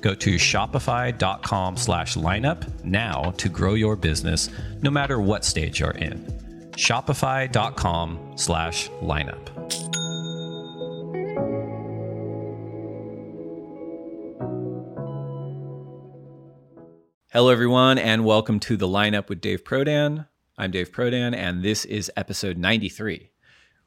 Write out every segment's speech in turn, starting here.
Go to shopify.com slash lineup now to grow your business no matter what stage you're in. Shopify.com slash lineup. Hello, everyone, and welcome to the lineup with Dave Prodan. I'm Dave Prodan, and this is episode 93.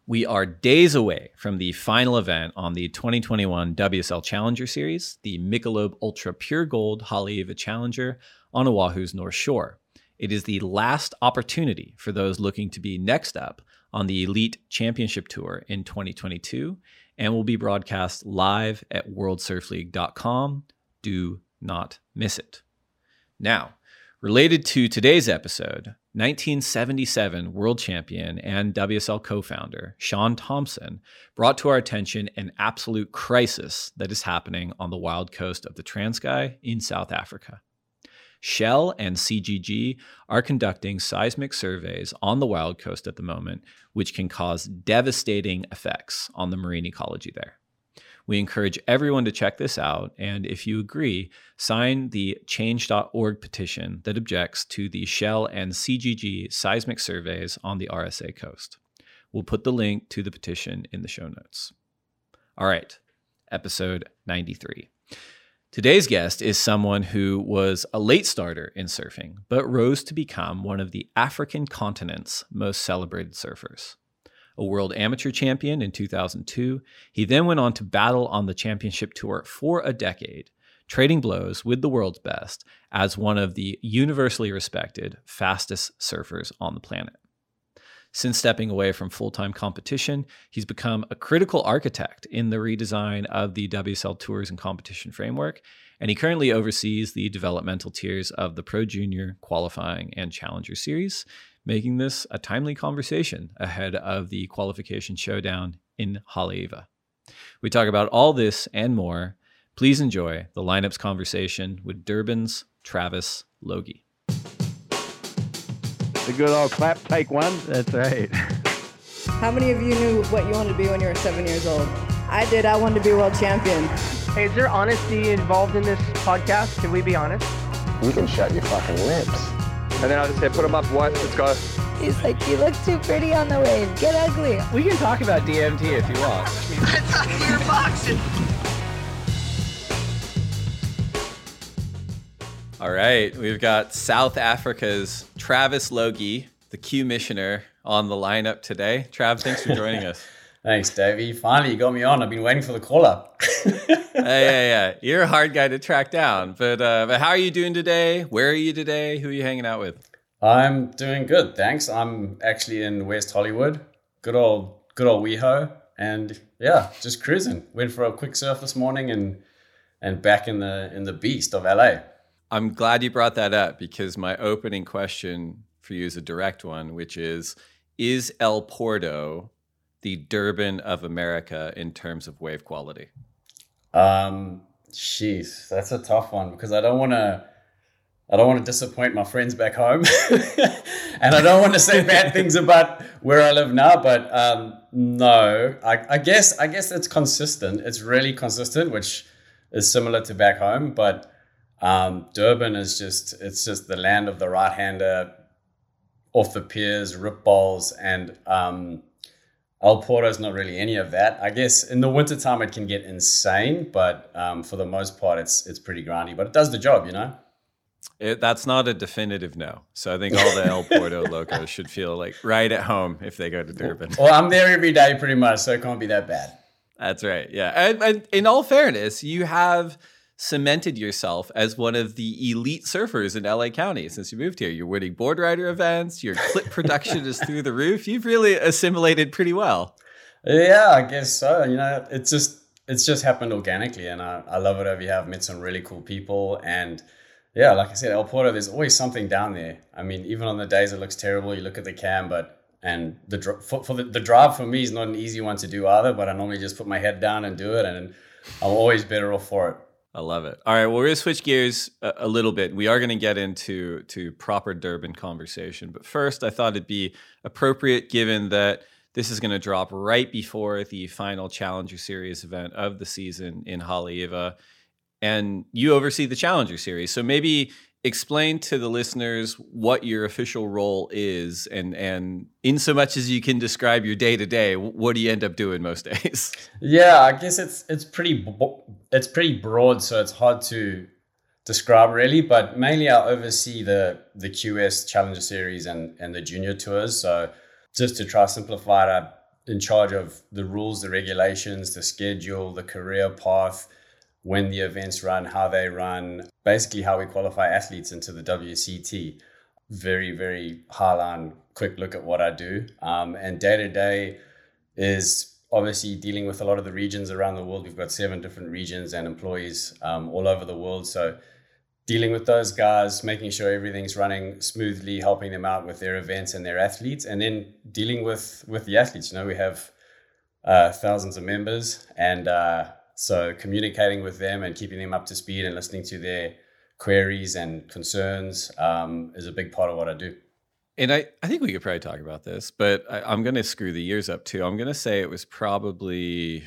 We are days away from the final event on the 2021 WSL Challenger Series, the Michelob Ultra Pure Gold Haleiwa Challenger on Oahu's North Shore. It is the last opportunity for those looking to be next up on the Elite Championship Tour in 2022 and will be broadcast live at worldsurfleague.com. Do not miss it. Now, related to today's episode, 1977 world champion and WSL co founder Shaun Tomson brought to our attention an absolute crisis that is happening on the wild coast of the Transkei in South Africa. Shell and CGG are conducting seismic surveys on the wild coast at the moment, which can cause devastating effects on the marine ecology there. We encourage everyone to check this out. And if you agree, sign the change.org petition that objects to the Shell and CGG seismic surveys on the RSA coast. We'll put the link to the petition in the show notes. All right, episode 93. Today's guest is someone who was a late starter in surfing, but rose to become one of the African continent's most celebrated surfers a world amateur champion in 2002. He then went on to battle on the championship tour for a decade, trading blows with the world's best as one of the universally respected fastest surfers on the planet. Since stepping away from full time competition, he's become a critical architect in the redesign of the WSL Tours and Competition Framework, and he currently oversees the developmental tiers of the Pro Junior, Qualifying, and Challenger series making this a timely conversation ahead of the qualification showdown in Haleiwa. We talk about all this and more. Please enjoy the lineups conversation with Durban's Travis Logie. The good old clap, take one. That's right. How many of you knew what you wanted to be when you were seven years old? I did. I wanted to be world champion. Hey, is there honesty involved in this podcast? Can we be honest? You can shut your fucking lips. And then I'll just say, put them up, what? Let's go. He's like, you look too pretty on the wave. Get ugly. We can talk about DMT if you want. I thought you were boxing. All right, we've got South Africa's Travis Logie, the Q Missioner, on the lineup today. Trav, thanks for joining us. Thanks, Davey. Finally, you got me on. I've been waiting for the call up. yeah, yeah, yeah. You're a hard guy to track down. But uh, but how are you doing today? Where are you today? Who are you hanging out with? I'm doing good, thanks. I'm actually in West Hollywood. Good old, good old WeHo, and yeah, just cruising. Went for a quick surf this morning and and back in the in the beast of LA. I'm glad you brought that up because my opening question for you is a direct one, which is Is El Porto the Durban of America in terms of wave quality? Um, jeez, that's a tough one because I don't want to. I don't want to disappoint my friends back home, and I don't want to say bad things about where I live now. But um, no, I, I guess I guess it's consistent. It's really consistent, which is similar to back home. But um, Durban is just it's just the land of the right hander, off the piers, rip balls, and um, El Porto is not really any of that. I guess in the wintertime it can get insane, but um, for the most part it's it's pretty grindy. But it does the job, you know. It, that's not a definitive no. So I think all the El Porto locals should feel like right at home if they go to Durban. Well, I'm there every day pretty much, so it can't be that bad. That's right. Yeah. And, and in all fairness, you have cemented yourself as one of the elite surfers in LA County since you moved here. You're winning board rider events, your clip production is through the roof. You've really assimilated pretty well. Yeah, I guess so. You know, it's just it's just happened organically and I, I love it over here. I've met some really cool people and yeah, like I said, El Porto, there's always something down there. I mean, even on the days it looks terrible, you look at the cam, but and the for, for the, the drive for me is not an easy one to do either. But I normally just put my head down and do it, and I'm always better off for it. I love it. All right, well, we're gonna switch gears a, a little bit. We are gonna get into to proper Durban conversation, but first, I thought it'd be appropriate, given that this is gonna drop right before the final Challenger Series event of the season in Haleiwa, and you oversee the Challenger Series. So maybe explain to the listeners what your official role is and and in so much as you can describe your day to day what do you end up doing most days? Yeah i guess it's it's pretty it's pretty broad so it's hard to describe really but mainly i oversee the the qs challenger series and and the junior tours. So just to try simplify it i'm in charge of the rules the regulations the schedule the career path when the events run, how they run, basically how we qualify athletes into the WCT. Very, very high line, quick look at what I do. Um, and day to day is obviously dealing with a lot of the regions around the world. We've got seven different regions and employees um, all over the world. So dealing with those guys, making sure everything's running smoothly, helping them out with their events and their athletes, and then dealing with with the athletes. You know, we have uh, thousands of members, and uh, so communicating with them and keeping them up to speed and listening to their queries and concerns um, is a big part of what I do. And I, I think we could probably talk about this, but I, am going to screw the years up too. I'm going to say it was probably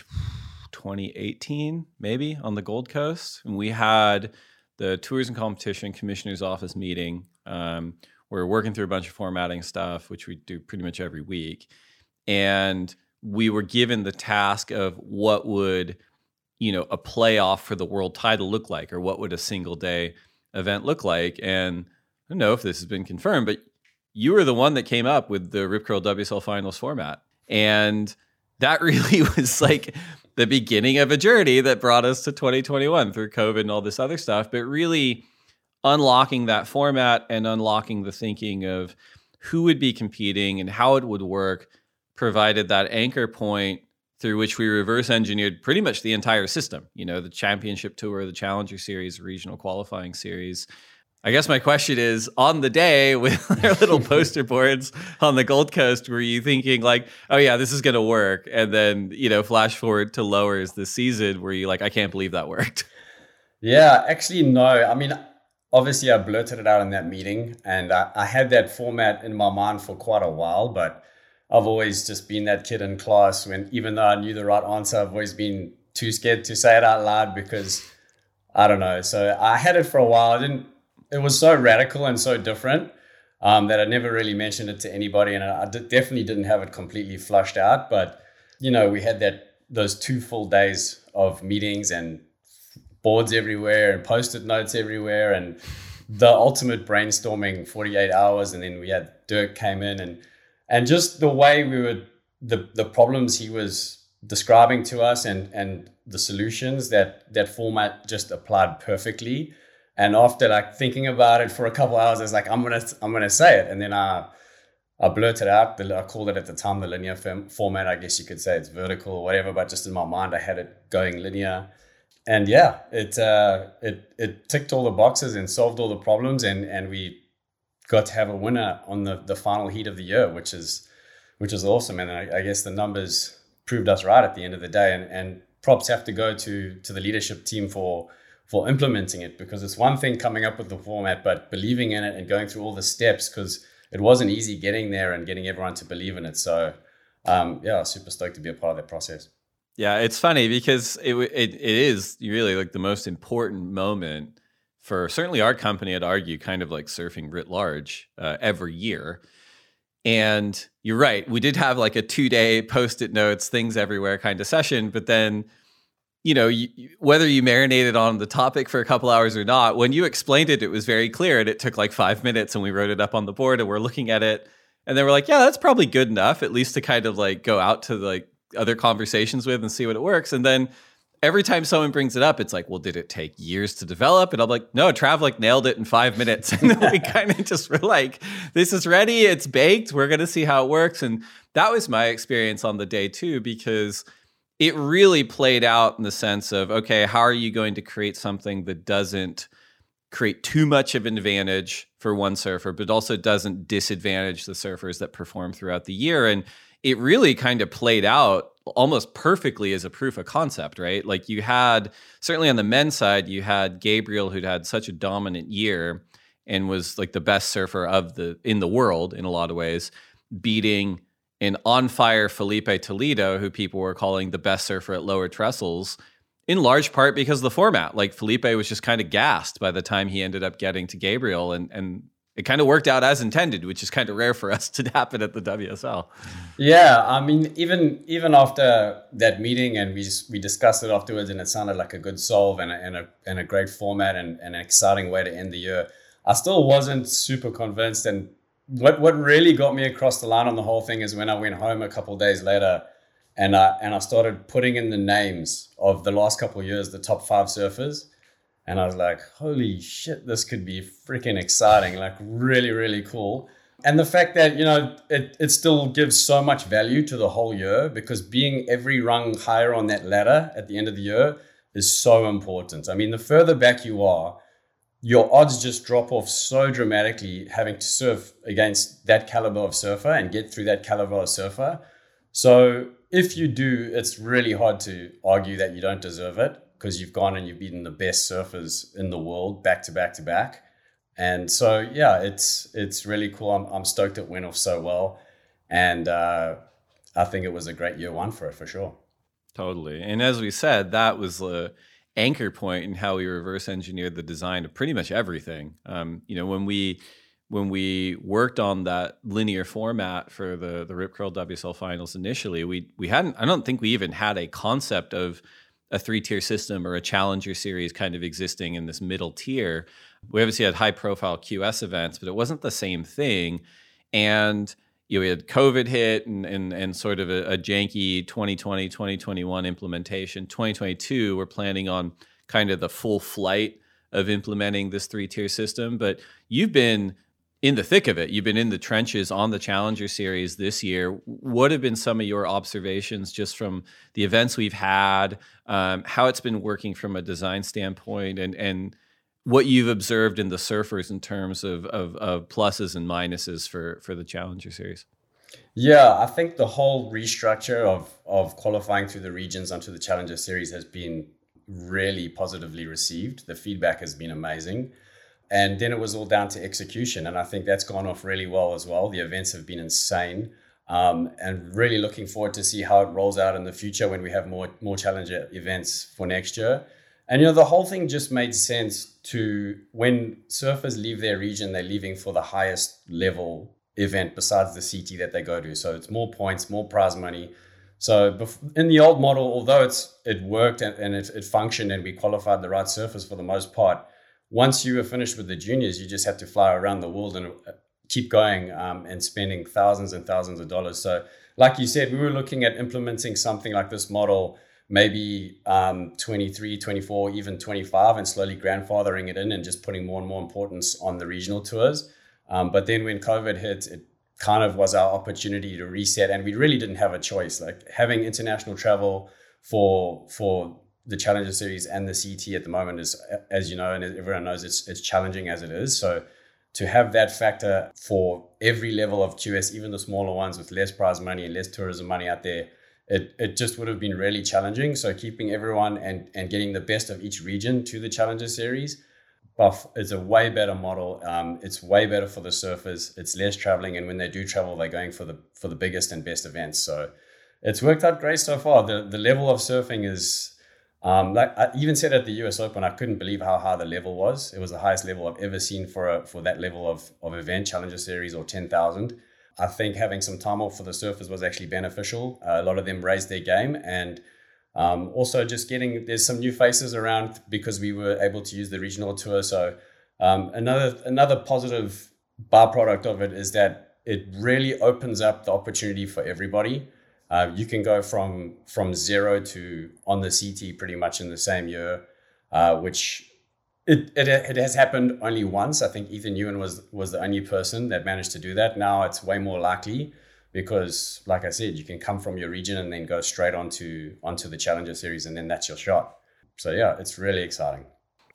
2018, maybe on the Gold Coast. And we had the Tours and Competition Commissioner's Office meeting. Um, we're working through a bunch of formatting stuff, which we do pretty much every week. And we were given the task of what would – you know a playoff for the world title look like or what would a single day event look like? And i don't know if this has been confirmed but you were the one that came up with the rip curl wsl finals format. And that really was like the beginning of a journey that brought us to 2021 through covid and all this other stuff. But really unlocking that format and unlocking the thinking of who would be competing and how it would work provided that anchor point through which we reverse engineered pretty much the entire system. You know, the championship tour, the challenger series, regional qualifying series. I guess my question is on the day with our little poster boards on the Gold Coast, were you thinking like, oh yeah, this is going to work? And then, you know, flash forward to lowers the season where you like, I can't believe that worked. Yeah, actually, no. I mean, obviously I blurted it out in that meeting and I, I had that format in my mind for quite a while, but I've always just been that kid in class when even though I knew the right answer, I've always been too scared to say it out loud because I don't know. So I had it for a while. I didn't. It was so radical and so different um, that I never really mentioned it to anybody, and I d- definitely didn't have it completely flushed out. But you know, we had that those two full days of meetings and boards everywhere and post-it notes everywhere and the ultimate brainstorming 48 hours and then we had dirk came in and and just the way we were the the problems he was describing to us and and the solutions that that format just applied perfectly and after like thinking about it for a couple hours i was like i'm gonna i'm gonna say it and then i I blurted out. The, I called it at the time the linear format. I guess you could say it's vertical or whatever, but just in my mind, I had it going linear. And yeah, it uh, it it ticked all the boxes and solved all the problems, and and we got to have a winner on the the final heat of the year, which is which is awesome. And I, I guess the numbers proved us right at the end of the day. And and props have to go to to the leadership team for for implementing it because it's one thing coming up with the format, but believing in it and going through all the steps because it wasn't easy getting there and getting everyone to believe in it. So, um, yeah, super stoked to be a part of that process. Yeah, it's funny because it, it it is really like the most important moment for certainly our company. I'd argue, kind of like surfing writ large uh, every year. And you're right, we did have like a two day post it notes, things everywhere kind of session, but then you know, you, whether you marinated on the topic for a couple hours or not, when you explained it, it was very clear. And it took like five minutes and we wrote it up on the board and we're looking at it. And then we're like, yeah, that's probably good enough, at least to kind of like go out to like other conversations with and see what it works. And then every time someone brings it up, it's like, well, did it take years to develop? And I'm like, no, Trav like nailed it in five minutes. And then we kind of just were like, this is ready, it's baked, we're gonna see how it works. And that was my experience on the day too, because it really played out in the sense of okay, how are you going to create something that doesn't create too much of an advantage for one surfer, but also doesn't disadvantage the surfers that perform throughout the year? And it really kind of played out almost perfectly as a proof of concept, right? Like you had certainly on the men's side, you had Gabriel who'd had such a dominant year and was like the best surfer of the in the world in a lot of ways, beating an on fire Filipe Toledo, who people were calling the best surfer at lower trestles, in large part because of the format. Like Filipe was just kind of gassed by the time he ended up getting to Gabriel, and and it kind of worked out as intended, which is kind of rare for us to happen at the WSL. Yeah, I mean, even even after that meeting, and we we discussed it afterwards, and it sounded like a good solve and a, and a, and a great format and, and an exciting way to end the year. I still wasn't super convinced, and what what really got me across the line on the whole thing is when I went home a couple days later, and I and I started putting in the names of the last couple years, the top five surfers, and I was like, holy shit, this could be freaking exciting, like really really cool. And the fact that you know it it still gives so much value to the whole year because being every rung higher on that ladder at the end of the year is so important. I mean, the further back you are, your odds just drop off so dramatically having to surf against that caliber of surfer and get through that caliber of surfer. So if you do, it's really hard to argue that you don't deserve it because you've gone and you've beaten the best surfers in the world back to back to back. And so yeah, it's it's really cool. I'm I'm stoked it went off so well, and uh, I think it was a great year one for it for sure. Totally. And as we said, that was the. Anchor point in how we reverse engineered the design of pretty much everything. Um, you know, when we when we worked on that linear format for the the Rip Curl WSL finals initially, we we hadn't. I don't think we even had a concept of a three tier system or a challenger series kind of existing in this middle tier. We obviously had high profile QS events, but it wasn't the same thing. And you know, we had COVID hit and, and, and sort of a, a janky 2020, 2021 implementation. 2022, we're planning on kind of the full flight of implementing this three tier system. But you've been in the thick of it. You've been in the trenches on the Challenger Series this year. What have been some of your observations just from the events we've had, um, how it's been working from a design standpoint, and and what you've observed in the surfers in terms of, of, of pluses and minuses for, for the Challenger Series? Yeah, I think the whole restructure of of qualifying through the regions onto the Challenger Series has been really positively received. The feedback has been amazing. And then it was all down to execution. And I think that's gone off really well as well. The events have been insane. Um, and really looking forward to see how it rolls out in the future when we have more more challenger events for next year. And you know, the whole thing just made sense to when surfers leave their region, they're leaving for the highest level event besides the CT that they go to. So it's more points, more prize money. So in the old model, although it's it worked and, and it, it functioned and we qualified the right surfers for the most part, once you were finished with the juniors, you just had to fly around the world and uh, keep going um, and spending thousands and thousands of dollars. So, like you said, we were looking at implementing something like this model maybe um, 23, 24, even 25, and slowly grandfathering it in and just putting more and more importance on the regional tours. Um, but then when COVID hit, it kind of was our opportunity to reset, and we really didn't have a choice. Like having international travel for for the Challenger Series and the CT at the moment is, as you know, and everyone knows, it's it's challenging as it is. So to have that factor for every level of QS, even the smaller ones with less prize money and less tourism money out there, it, it just would have been really challenging. So keeping everyone and, and getting the best of each region to the Challenger Series, Buff is a way better model. Um, it's way better for the surfers. It's less traveling, and when they do travel, they're going for the for the biggest and best events. So it's worked out great so far. The the level of surfing is um, like I even said at the US Open, I couldn't believe how high the level was. It was the highest level I've ever seen for a, for that level of, of event, Challenger Series or 10,000. I think having some time off for the surfers was actually beneficial. Uh, a lot of them raised their game and um, also just getting, there's some new faces around because we were able to use the regional tour. So um, another, another positive byproduct of it is that it really opens up the opportunity for everybody. Uh, you can go from from zero to on the CT pretty much in the same year, uh, which it, it, it has happened only once. I think Ethan Ewing was was the only person that managed to do that. Now it's way more likely because, like I said, you can come from your region and then go straight onto onto the Challenger Series, and then that's your shot. So yeah, it's really exciting.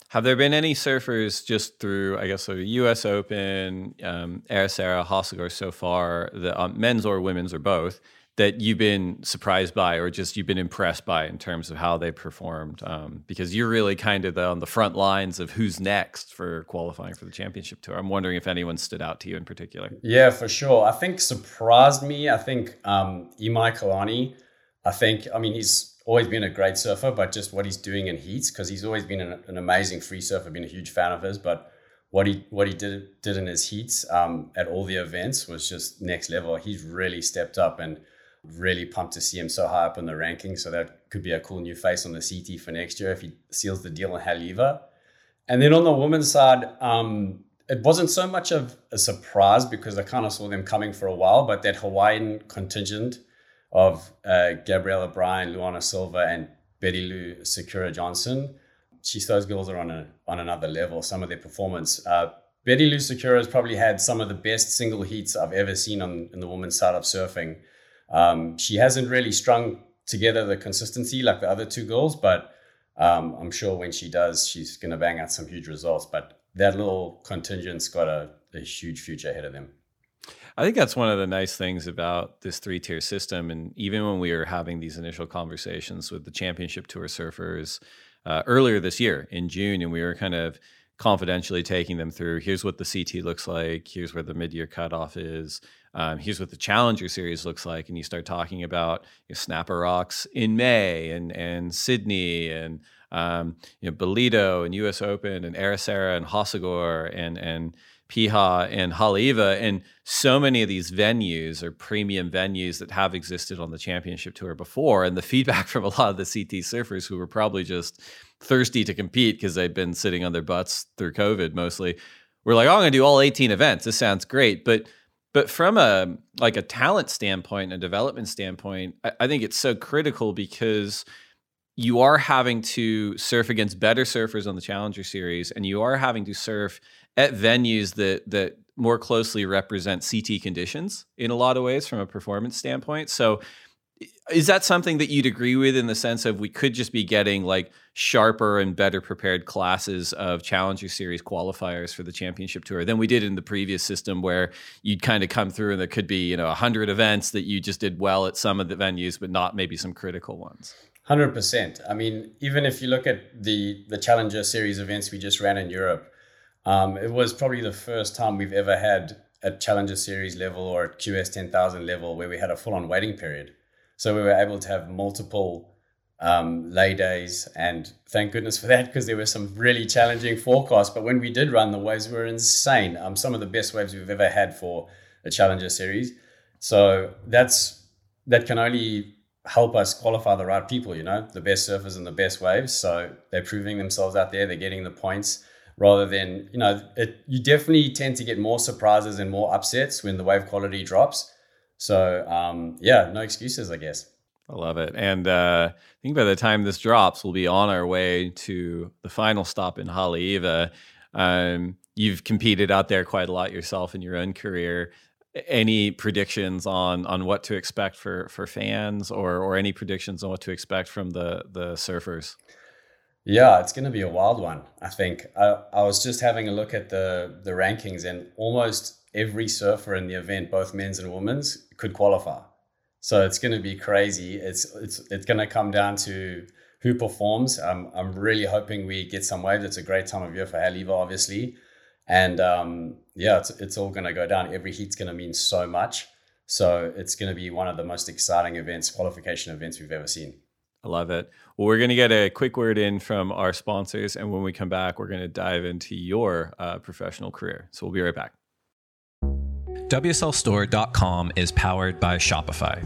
Have there been any surfers just through, I guess, so U.S. Open, um, Ericeira, Hossegor so far, the um, men's or women's or both, that you've been surprised by or just you've been impressed by in terms of how they performed um, because you're really kind of the, on the front lines of who's next for qualifying for the championship tour. I'm wondering if anyone stood out to you in particular. Yeah for sure. I think surprised me i think um, Imaikalani. I think i mean he's always been a great surfer but just what he's doing in heats because he's always been an, an, amazing free surfer been a huge fan of his but what he what he did did in his heats um, at all the events was just next level. He's really stepped up and Really pumped to see him so high up in the rankings. So that could be a cool new face on the CT for next year if he seals the deal in Haleiwa. And then on the women's side, um, it wasn't so much of a surprise because I kind of saw them coming for a while, but that Hawaiian contingent of uh, Gabriela Bryan, Luana Silva, and Betty Lou Sakura Johnson, she's those girls are on a on another level. Some of their performance. Uh, Betty Lou Sakura has probably had some of the best single heats I've ever seen on in the women's side of surfing. Um, she hasn't really strung together the consistency like the other two girls, but um, I'm sure when she does, she's going to bang out some huge results. But that little contingent's got a, a huge future ahead of them. I think that's one of the nice things about this three tier system. And even when we were having these initial conversations with the championship tour surfers uh, earlier this year in June, and we were kind of confidentially taking them through here's what the CT looks like, here's where the mid year cutoff is, um, here's what the Challenger Series looks like, and you start talking about you know, Snapper Rocks in May and and Sydney and um, you know Ballito and U.S. Open and Ericeira and Hossegor and and Piha and Haleiwa and so many of these venues are premium venues that have existed on the championship tour before. And the feedback from a lot of the CT surfers who were probably just thirsty to compete because they'd been sitting on their butts through COVID mostly were like, oh, I'm going to do all 18 events. This sounds great. But but from a like a talent standpoint, and a development standpoint, I, I think it's so critical because you are having to surf against better surfers on the Challenger Series, and you are having to surf at venues that that more closely represent CT conditions in a lot of ways from a performance standpoint. So is that something that you'd agree with in the sense of we could just be getting like sharper and better prepared classes of Challenger Series qualifiers for the championship tour than we did in the previous system where you'd kind of come through and there could be, you know, 100 events that you just did well at some of the venues but not maybe some critical ones. 100%. I mean, even if you look at the the Challenger Series events we just ran in Europe, um, it was probably the first time we've ever had at Challenger Series level or at QS 10,000 level where we had a full on waiting period. So we were able to have multiple um, lay days, and thank goodness for that because there were some really challenging forecasts. But when we did run, the waves were insane. Um, some of the best waves we've ever had for a Challenger Series. So that's that can only help us qualify the right people. You know, the best surfers and the best waves. So they're proving themselves out there. They're getting the points rather than you know it, you definitely tend to get more surprises and more upsets when the wave quality drops so um, yeah no excuses i guess. I love it. And uh, i think by the time this drops we'll be on our way to the final stop in Haleiwa. Um, you've competed out there quite a lot yourself in your own career. Any predictions on on what to expect for for fans or or any predictions on what to expect from the the surfers yeah it's going to be a wild one i think I, I was just having a look at the the rankings and almost every surfer in the event both men's and women's could qualify so it's going to be crazy it's it's it's going to come down to who performs um, i'm really hoping we get some waves it's a great time of year for Haleiwa, obviously and um, yeah, it's, it's all going to go down. Every heat's going to mean so much. So it's going to be one of the most exciting events, qualification events we've ever seen. I love it. Well, we're going to get a quick word in from our sponsors. And when we come back, we're going to dive into your uh, professional career. So we'll be right back. WSLStore.com is powered by Shopify.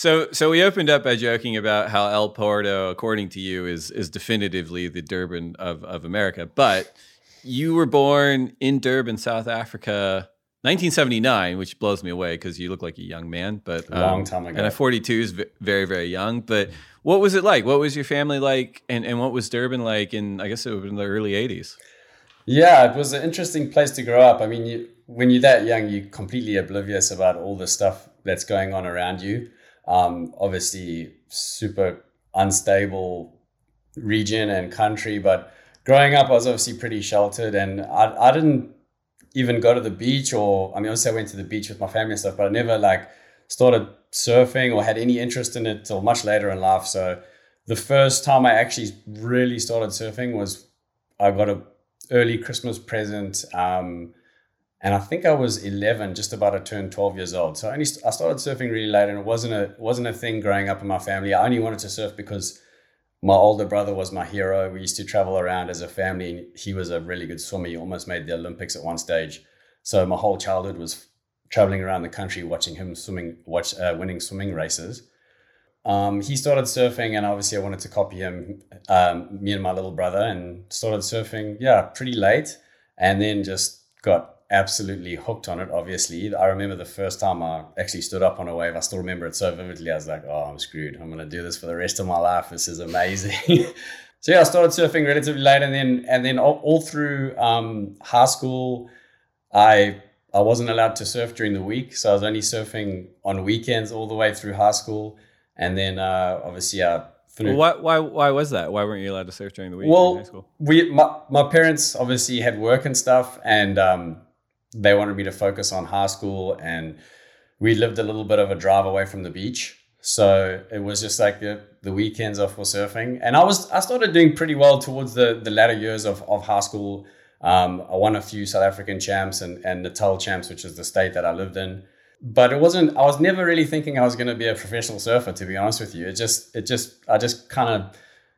So, so we opened up by joking about how El Porto, according to you, is is definitively the Durban of, of America. But you were born in Durban, South Africa, 1979, which blows me away because you look like a young man. But um, long time ago, and at 42 is very, very young. But what was it like? What was your family like, and and what was Durban like in? I guess it was in the early 80s. Yeah, it was an interesting place to grow up. I mean, you, when you're that young, you're completely oblivious about all the stuff that's going on around you. Um, obviously, super unstable region and country, but growing up, I was obviously pretty sheltered, and I, I didn't even go to the beach, or I mean, obviously, I went to the beach with my family and stuff, but I never like started surfing or had any interest in it till much later in life. So the first time I actually really started surfing was I got a early Christmas present. Um, and I think I was 11, just about to turn 12 years old. So I only I started surfing really late, and it wasn't a wasn't a thing growing up in my family. I only wanted to surf because my older brother was my hero. We used to travel around as a family, and he was a really good swimmer. He almost made the Olympics at one stage. So my whole childhood was traveling around the country, watching him swimming, watch uh, winning swimming races. Um, he started surfing, and obviously I wanted to copy him. Um, me and my little brother, and started surfing. Yeah, pretty late, and then just got absolutely hooked on it, obviously. I remember the first time I actually stood up on a wave. I still remember it so vividly. I was like, oh, I'm screwed. I'm going to do this for the rest of my life. This is amazing. so yeah, I started surfing relatively late. And then, and then all, all through um, high school, I, I wasn't allowed to surf during the week. So I was only surfing on weekends all the way through high school. And then uh, obviously I well, why, why, why was that? Why weren't you allowed to surf during the week? Well, we, my, my parents obviously had work and stuff. And, um, they wanted me to focus on high school and we lived a little bit of a drive away from the beach so it was just like the, the weekends off for surfing and i was i started doing pretty well towards the the latter years of, of high school Um, I won a few South African champs and, and Natal champs, which is the state that I lived in. But it wasn't. I was never really thinking I was going to be a professional surfer. To be honest with you, it just, it just, I just kind of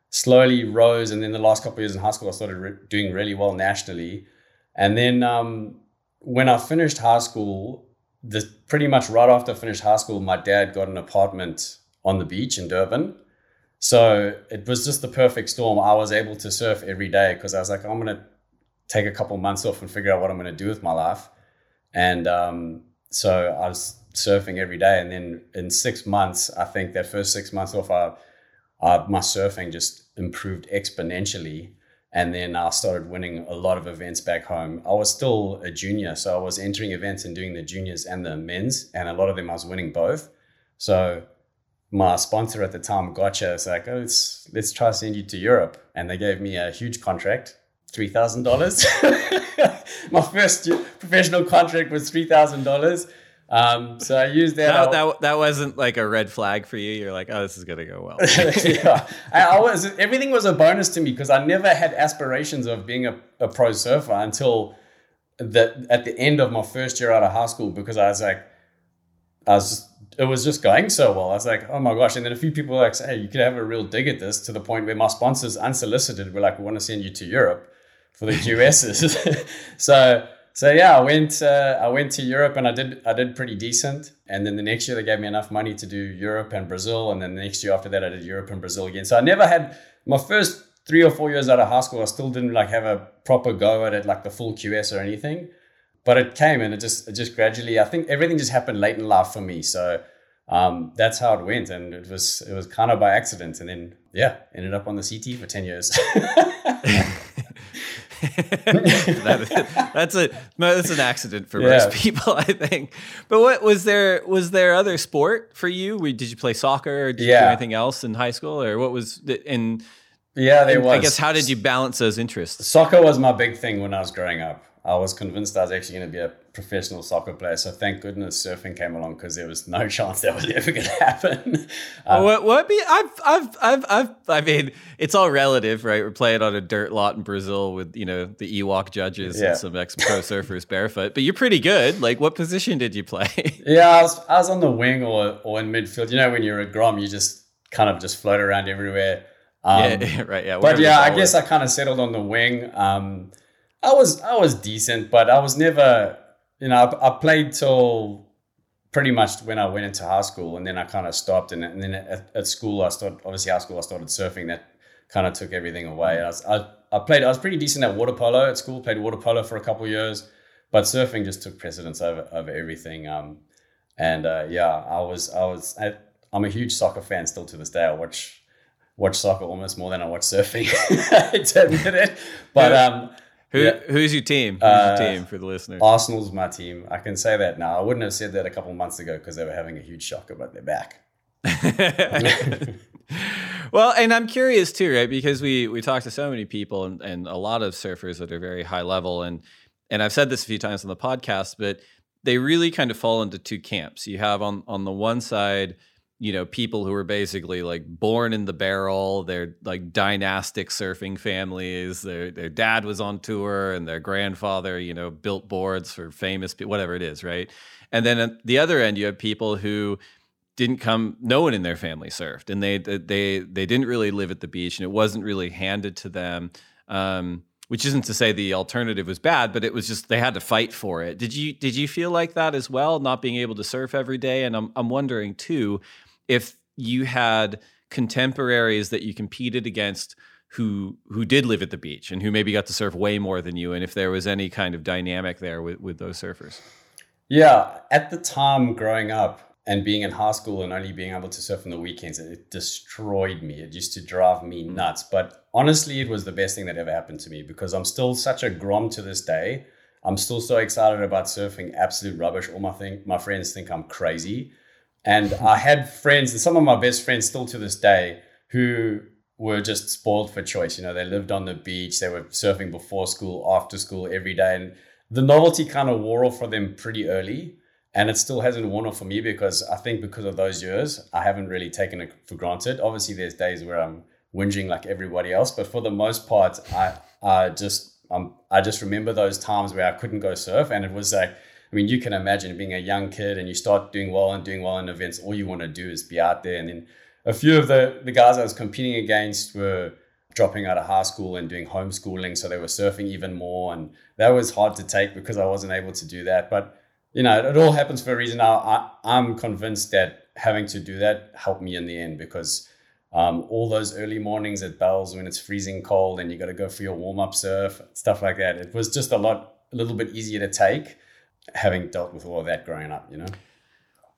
slowly rose. And then the last couple of years in high school, I started re- doing really well nationally. And then um, when I finished high school, the pretty much right after I finished high school, my dad got an apartment on the beach in Durban. So it was just the perfect storm. I was able to surf every day because I was like, I'm going to take a couple months off and figure out what I'm going to do with my life. And um, so I was surfing every day. And then in six months, I think that first six months off, I, I, my surfing just improved exponentially. And then I started winning a lot of events back home. I was still a junior, so I was entering events and doing the juniors and the men's, and a lot of them I was winning both. So my sponsor at the time, Gotcha, was like, oh, let's let's try send you to Europe, and they gave me a huge contract, three thousand dollars. my first professional contract was three thousand dollars. Um, so I used that. That, that, that wasn't like a red flag for you. You're like, oh, this is gonna go well. yeah, I. Everything was a bonus to me because I never had aspirations of being a, a pro surfer until the at the end of my first year out of high school because I was like, I was. Just, it was just going so well. I was like, oh my gosh! And then a few people were like, hey, you could have a real dig at this to the point where my sponsors, unsolicited, were like, we want to send you to Europe for the QSs. so so yeah, I went uh, I went to Europe and I did I did pretty decent. And then the next year they gave me enough money to do Europe and Brazil, and then the next year after that I did Europe and Brazil again. So I never had my first three or four years out of high school. I still didn't like have a proper go at it, like the full QS or anything. But it came and it just it just gradually. I think everything just happened late in life for me. So um, that's how it went, and it was it was kind of by accident. And then yeah, ended up on the CT for ten years. that, that's a that's an accident for yeah. most people, I think. But what was there was there other sport for you? Did you play soccer or did yeah. you do anything else in high school, or what was in? Yeah, there was. I guess how did you balance those interests? Soccer was my big thing when I was growing up. I was convinced I was actually going to be a professional soccer player. So thank goodness surfing came along because there was no chance that was ever going to happen. Um, what? What? Be? I've, I've, I've, I've, I mean, it's all relative, right? We're playing on a dirt lot in Brazil with you know the Ewok judges yeah. and some ex-pro surfers barefoot. But you're pretty good. Like, what position did you play? Yeah, I was, I was on the wing or or in midfield. You know, when you're a grom, you just kind of just float around everywhere. Um, yeah, right. Yeah, but yeah, I guess I kind of settled on the wing. Um, I was I was decent, but I was never you know I, I, played till pretty much when I went into high school, and then I kind of stopped. And, and then at, at, school, I started obviously high school I started surfing. That kind of took everything away. I, was, I, I played I was pretty decent at water polo at school. Played water polo for a couple years, but surfing just took precedence over over everything. Um, and uh, yeah, I was I was I, I'm a huge soccer fan still to this day. I watch watch soccer almost more than I watch surfing. to admit it, but um, who, yeah. Who's your team? Who's uh, your team for the listeners? Arsenal's my team. I can say that now. I wouldn't have said that a couple months ago because they were having a huge shocker, but they're back. well, and I'm curious too, right? Because we we talk to so many people and, and a lot of surfers that are very high level, and and I've said this a few times on the podcast, but they really kind of fall into two camps. You have on on the one side you know people who are basically like born in the barrel they're like dynastic surfing families their their dad was on tour and their grandfather you know built boards for famous whatever it is right? And then at the other end you have people who didn't come no one in their family surfed and they they they didn't really live at the beach and it wasn't really handed to them um, which isn't to say the alternative was bad but it was just they had to fight for it. Did you did you feel like that as well not being able to surf every day? And i'm, I'm wondering too if you had contemporaries that you competed against who who did live at the beach and who maybe got to surf way more than you and if there was any kind of dynamic there with, with those surfers? Yeah at the time growing up and being in high school and only being able to surf on the weekends it destroyed me. It used to drive me mm. nuts. But honestly it was the best thing that ever happened to me because i'm still such a grom to this day. I'm still so excited about surfing absolute rubbish. All my thing my friends think i'm crazy and I had friends, and some of my best friends still to this day, who were just spoiled for choice. You know, they lived on the beach, they were surfing before school, after school, every day. And the novelty kind of wore off for them pretty early. And it still hasn't worn off for me because I think because of those years, I haven't really taken it for granted. Obviously, there's days where I'm whinging like everybody else, but for the most part, I, I just I just remember those times where I couldn't go surf, and it was like, I mean, you can imagine being a young kid and you start doing well and doing well in events. All you want to do is be out there. And then a few of the the guys I was competing against were dropping out of high school and doing homeschooling, so they were surfing even more, and that was hard to take because I wasn't able to do that. But you know, it all happens for a reason. Now, I, I'm convinced that having to do that helped me in the end because um, all those early mornings at Bells when it's freezing cold and you got to go for your warm up surf, stuff like that. It was just a lot, a little bit easier to take, having dealt with all of that growing up. You know.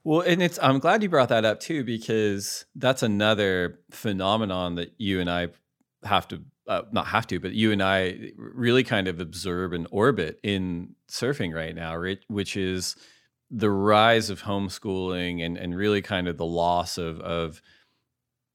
Well, and it's I'm glad you brought that up too because that's another phenomenon that you and I have to uh, not have to, but you and I really kind of observe and orbit in surfing right now, right? Which is the rise of homeschooling and and really kind of the loss of of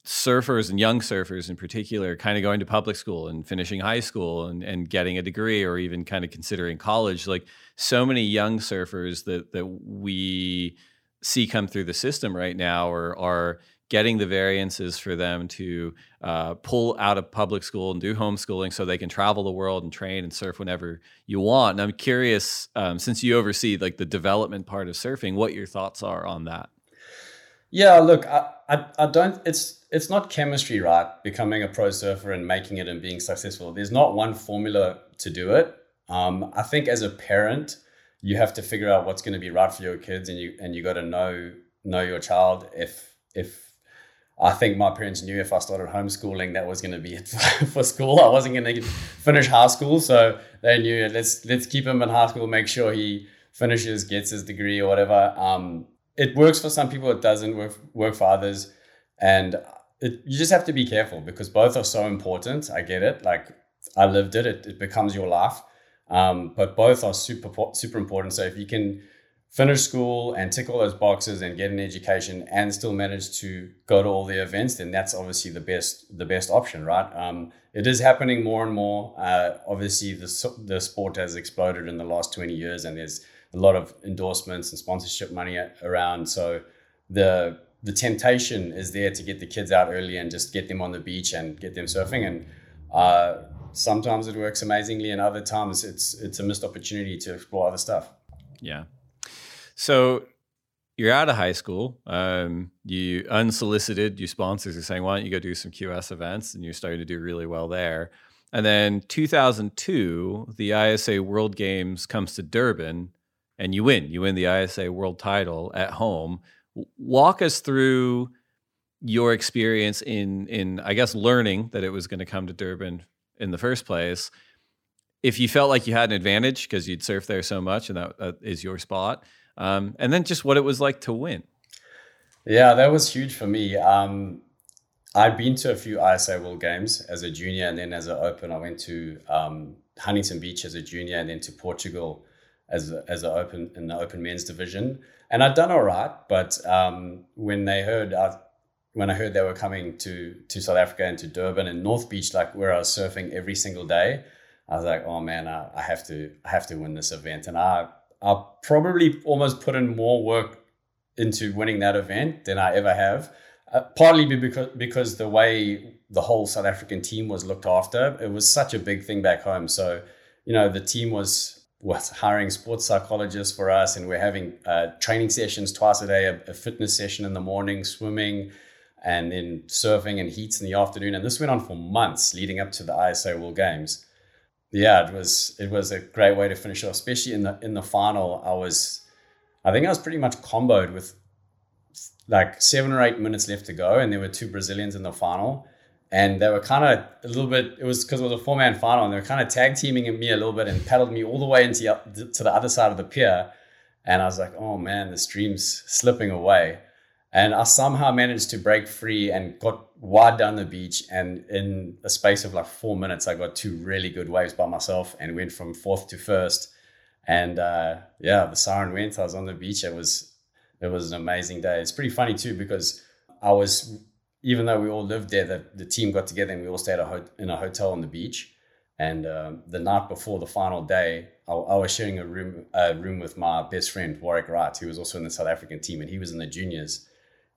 surfers and young surfers in particular kind of going to public school and finishing high school and, and getting a degree or even kind of considering college like so many young surfers that that we see come through the system right now are are getting the variances for them to uh, pull out of public school and do homeschooling so they can travel the world and train and surf whenever you want. And I'm curious, um, since you oversee like the development part of surfing, what your thoughts are on that. Yeah, look, I, I, I don't. It's it's not chemistry, right? Becoming a pro surfer and making it and being successful. There's not one formula to do it. Um, I think as a parent, you have to figure out what's going to be right for your kids, and you and you got to know know your child. If if I think my parents knew if I started homeschooling, that was going to be it for school. I wasn't going to finish high school, so they knew let's let's keep him in high school, make sure he finishes, gets his degree or whatever. Um, it works for some people, it doesn't work work for others, and it, you just have to be careful because both are so important. I get it, like I lived it; it, it becomes your life, um, but both are super super important. So if you can finish school and tick all those boxes and get an education and still manage to go to all the events, then that's obviously the best the best option, right? Um, it is happening more and more. Uh, obviously, the the sport has exploded in the last twenty years, and there's a lot of endorsements and sponsorship money around. So the the temptation is there to get the kids out early and just get them on the beach and get them surfing. And uh, sometimes it works amazingly, and other times it's it's a missed opportunity to explore other stuff. Yeah, so you're out of high school. Um, you unsolicited, your sponsors are saying, why don't you go do some QS events? And you're starting to do really well there. And then 2002, the ISA World Games comes to Durban and you win. You win the ISA World title at home. Walk us through your experience in in I guess learning that it was going to come to Durban in the first place. If you felt like you had an advantage because you'd surf there so much and that, that is your spot, um, and then just what it was like to win. Yeah, that was huge for me. Um, I'd been to a few ISA World Games as a junior, and then as an open, I went to um, Huntington Beach as a junior, and then to Portugal as a, as an open in the open men's division. And I'd done all right, but um, when they heard I, when I heard they were coming to to South Africa and to Durban and North Beach, like where I was surfing every single day, I was like, oh man, I, I have to I have to win this event, and I I probably almost put in more work into winning that event than I ever have. Uh, partly because because the way the whole South African team was looked after, it was such a big thing back home. So, you know, the team was was hiring sports psychologists for us, and we're having uh, training sessions twice a day, a, a, fitness session in the morning, swimming, and then surfing and heats in the afternoon. And this went on for months leading up to the ISA World Games yeah, it was it was a great way to finish off, especially in the in the final. I was, I think I was pretty much comboed with like seven or eight minutes left to go, and there were two Brazilians in the final, and they were kind of a little bit. It was because it was a four man final, and they were kind of tag teaming me a little bit and paddled me all the way into to the other side of the pier, and I was like, oh man, the stream's slipping away. And I somehow managed to break free and got wide down the beach. And in a space of like four minutes, I got two really good waves by myself and went from fourth to first. And uh, yeah, the siren went. I was on the beach. It was it was an amazing day. It's pretty funny too because I was even though we all lived there, the, the team got together and we all stayed a ho- in a hotel on the beach. And um, the night before the final day, I, I, was sharing a room a room with my best friend Warwick Wright, who was also in the South African team, and he was in the juniors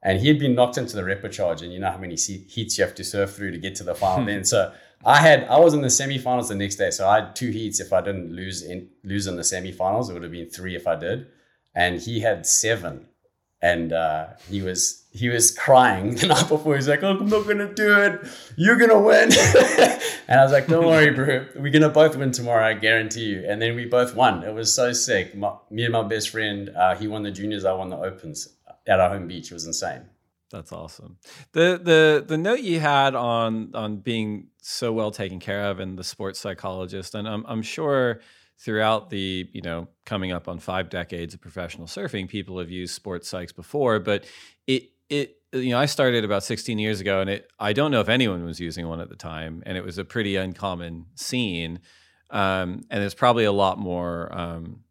and he had been knocked into the repechage, and you know how many heats you have to surf through to get to the final. then, so I had I was in the semifinals the next day, so I had two heats. If I didn't lose in lose in the semifinals, it would have been three if I did, and he had seven, and uh, he was he was crying the night before. He's like, "Oh, I'm not gonna do it. You're gonna win." and I was like, "Don't worry, bro. We're gonna both win tomorrow. I guarantee you." And then we both won. It was so sick. My, me and my best friend, uh, he won the juniors. I won the opens at our home beach. It was insane. That's awesome. The the the note you had on on being so well taken care of and the sports psychologist, and I'm I'm sure throughout the you know coming up on five decades of professional surfing, people have used sports psychs before, but it it you know I started about 16 years ago, and it I don't know if anyone was using one at the time, and it was a pretty uncommon scene, um, and there's probably a lot more. Um,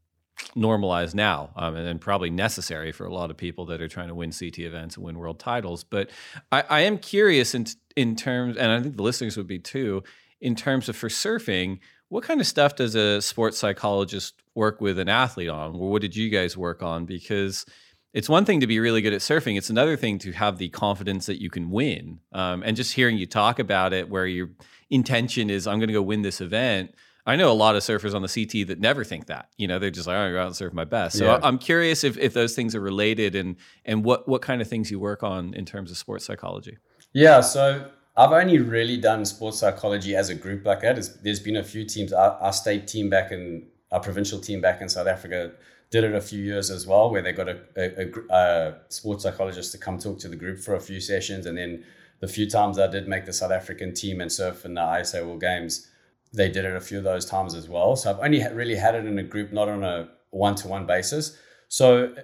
normalized now um, and, and, probably necessary for a lot of people that are trying to win CT events and win world titles. But I, I, am curious in in terms, and I think the listeners would be too, in terms of for surfing, what kind of stuff does a sports psychologist work with an athlete on? Or what did you guys work on? Because it's one thing to be really good at surfing. It's another thing to have the confidence that you can win. Um, and just hearing you talk about it, where your intention is, I'm going to go win this event I know a lot of surfers on the CT that never think that. You know, they're just like, I'm gonna go out and surf my best. So yeah. I'm curious if, if those things are related and and what what kind of things you work on in terms of sports psychology. Yeah, so I've only really done sports psychology as a group like that. there's been a few teams. Our, our, state team back in our provincial team back in South Africa did it a few years as well, where they got a, a, a sports psychologist to come talk to the group for a few sessions, and then the few times I did make the South African team and surf in the ISA World Games they did it a few of those times as well. So I've only really had it in a group, not on a one to one basis. So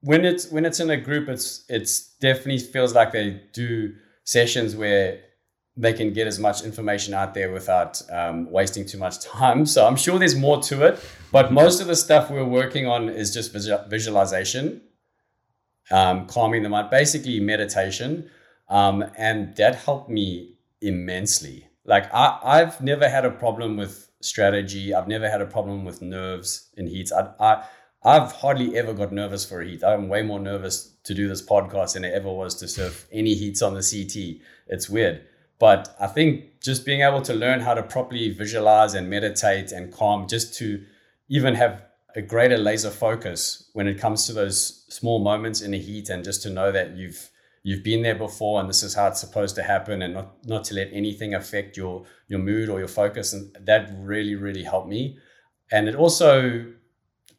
when it's when it's in a group, it's it's definitely feels like they do sessions where they can get as much information out there without um, wasting too much time. So I'm sure there's more to it, but most of the stuff we're working on is just visualization, um, calming them out, basically meditation, um, and that helped me immensely. Like I, I've never had a problem with strategy. I've never had a problem with nerves in heats. I, I, I've hardly ever got nervous for a heat. I'm way more nervous to do this podcast than I ever was to surf any heats on the CT. It's weird. But I think just being able to learn how to properly visualize and meditate and calm, just to even have a greater laser focus when it comes to those small moments in a heat, and just to know that you've you've been there before and this is how it's supposed to happen and not not to let anything affect your your mood or your focus. And that really really helped me. And it also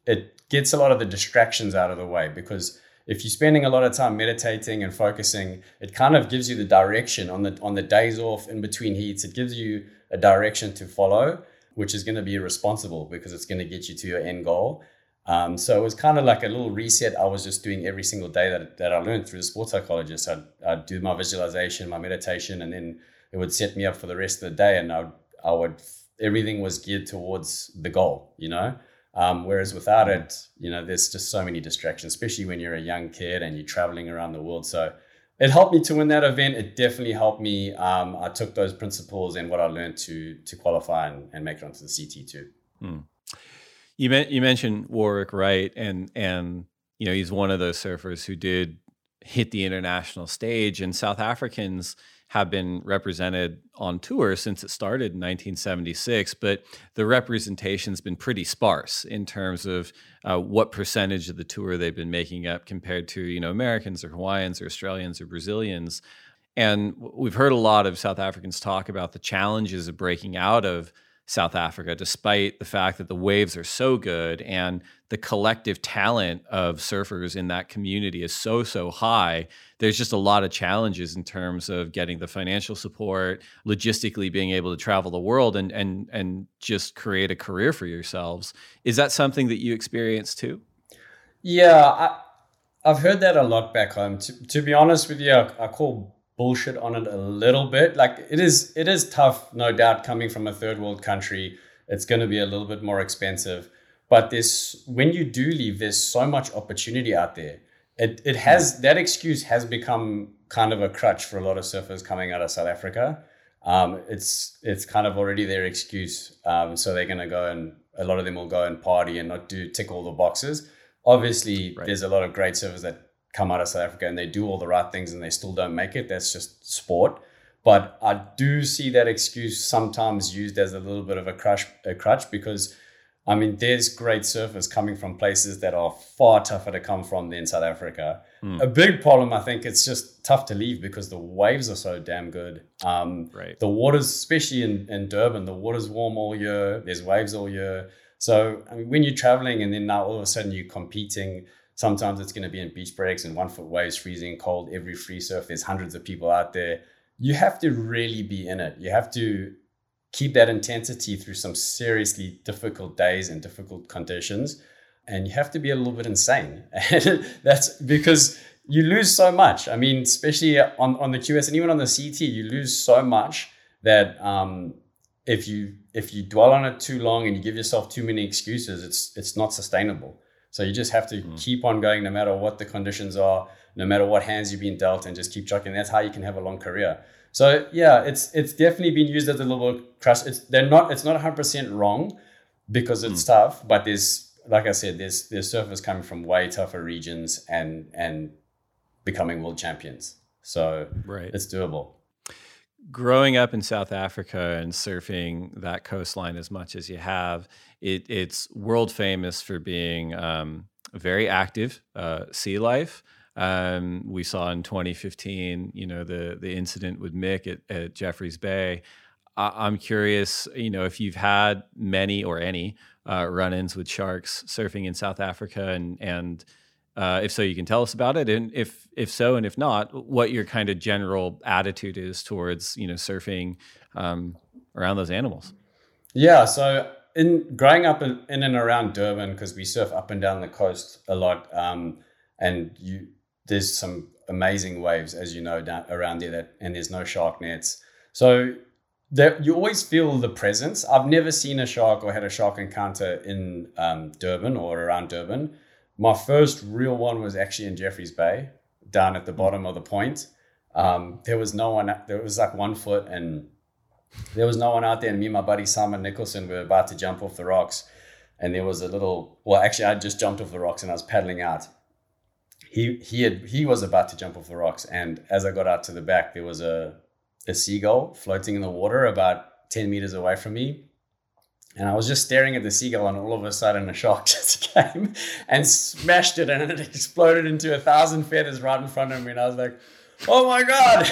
it gets a lot of the distractions out of the way because if you're spending a lot of time meditating and focusing it kind of gives you the direction on the on the days off in between heats it gives you a direction to follow which is going to be responsible because it's going to get you to your end goal um, so it was kind of like a little reset I was just doing every single day that, that I learned through the sports psychologist. I'd, I'd do my visualization, my meditation, and then it would set me up for the rest of the day. And I I would everything was geared towards the goal, you know? Um, whereas without it, you know, there's just so many distractions, especially when you're a young kid and you're traveling around the world. So it helped me to win that event. It definitely helped me. Um, I took those principles and what I learned to to qualify and, and make it onto the CT too. Hmm. You you mentioned Warwick Wright, and and you know he's one of those surfers who did hit the international stage, and South Africans have been represented on tour since it started in 1976, but the representation's been pretty sparse in terms of uh, what percentage of the tour they've been making up compared to you know Americans or Hawaiians or Australians or Brazilians. And we've heard a lot of South Africans talk about the challenges of breaking out of South Africa, despite the fact that the waves are so good and the collective talent of surfers in that community is so, so high. There's just a lot of challenges in terms of getting the financial support, logistically being able to travel the world and and and just create a career for yourselves. Is that something that you experience too? Yeah, I, I've heard that a lot back home. To, to be honest with you, I, I call bullshit on it a little bit. Like it is, it is tough, no doubt, coming from a third world country. It's going to be a little bit more expensive. But this, when you do leave, there's so much opportunity out there. It it has that excuse has become kind of a crutch for a lot of surfers coming out of South Africa. Um, it's it's kind of already their excuse. Um, so they're going to go and a lot of them will go and party and not do tick all the boxes. Obviously, right. there's a lot of great surfers that come out of South Africa and they do all the right things and they still don't make it. That's just sport. But I do see that excuse sometimes used as a little bit of a crutch, a crutch because I mean, there's great surfers coming from places that are far tougher to come from than South Africa. Mm. A big problem, I think, it's just tough to leave because the waves are so damn good. Um, right. The waters, especially in, in Durban, the water's warm all year. There's waves all year. So I mean, when you're traveling and then now all of a sudden you're competing, sometimes it's going to be in beach breaks and one foot waves, freezing cold, every free surf. There's hundreds of people out there. You have to really be in it. You have to keep that intensity through some seriously difficult days and difficult conditions. And you have to be a little bit insane. And that's because you lose so much. I mean, especially on, on the QS and even on the CT, you lose so much that um, if you if you dwell on it too long and you give yourself too many excuses, it's it's not sustainable. So you just have to mm. keep on going no matter what the conditions are, no matter what hands you've been dealt, and just keep chucking. That's how you can have a long career. So yeah, it's it's definitely been used as a little crush. It's they're not it's not 100 percent wrong because it's mm. tough, but there's like I said, there's there's surfers coming from way tougher regions and and becoming world champions. So right. it's doable. Growing up in South Africa and surfing that coastline as much as you have, it, it's world famous for being um, very active uh, sea life. Um, we saw in 2015, you know, the the incident with Mick at, at Jeffreys Bay. I, am curious, you know, if you've had many or any uh, run-ins with sharks surfing in South Africa, and and uh, if so, you can tell us about it, and if if so, and if not, what your kind of general attitude is towards you know surfing um, around those animals. Yeah, so in growing up in, in and around Durban, because we surf up and down the coast a lot, um, and you there's some amazing waves, as you know, down around there, that, and there's no shark nets. So you always feel the presence. I've never seen a shark or had a shark encounter in um, Durban or around Durban. My first real one was actually in Jeffreys Bay, down at the bottom of the point. Um, there was no one. There was like one foot, and there was no one out there. And me and my buddy Simon Nicholson were about to jump off the rocks, and there was a little. Well, actually, I just jumped off the rocks and I was paddling out, he he had he was about to jump off the rocks, and as I got out to the back, there was a a seagull floating in the water about ten meters away from me, and I was just staring at the seagull, and all of a sudden, a shark just came and smashed it, and it exploded into a thousand feathers right in front of me, and I was like, "Oh my god!"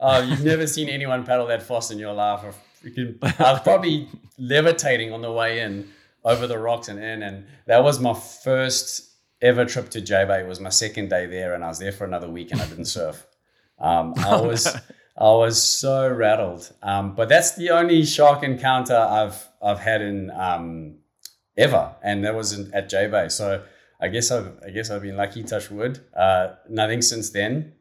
Uh, you've never seen anyone paddle that fast in your life. I was probably levitating on the way in over the rocks and in, and that was my first ever trip to J Bay. It was my second day there, and I was there for another week, and I didn't surf. Um, I was I was so rattled. Um, but that's the only shark encounter I've I've had in um, ever, and that was in, at J Bay. So I guess I've I guess I've been lucky. Touch wood. Uh, nothing since then.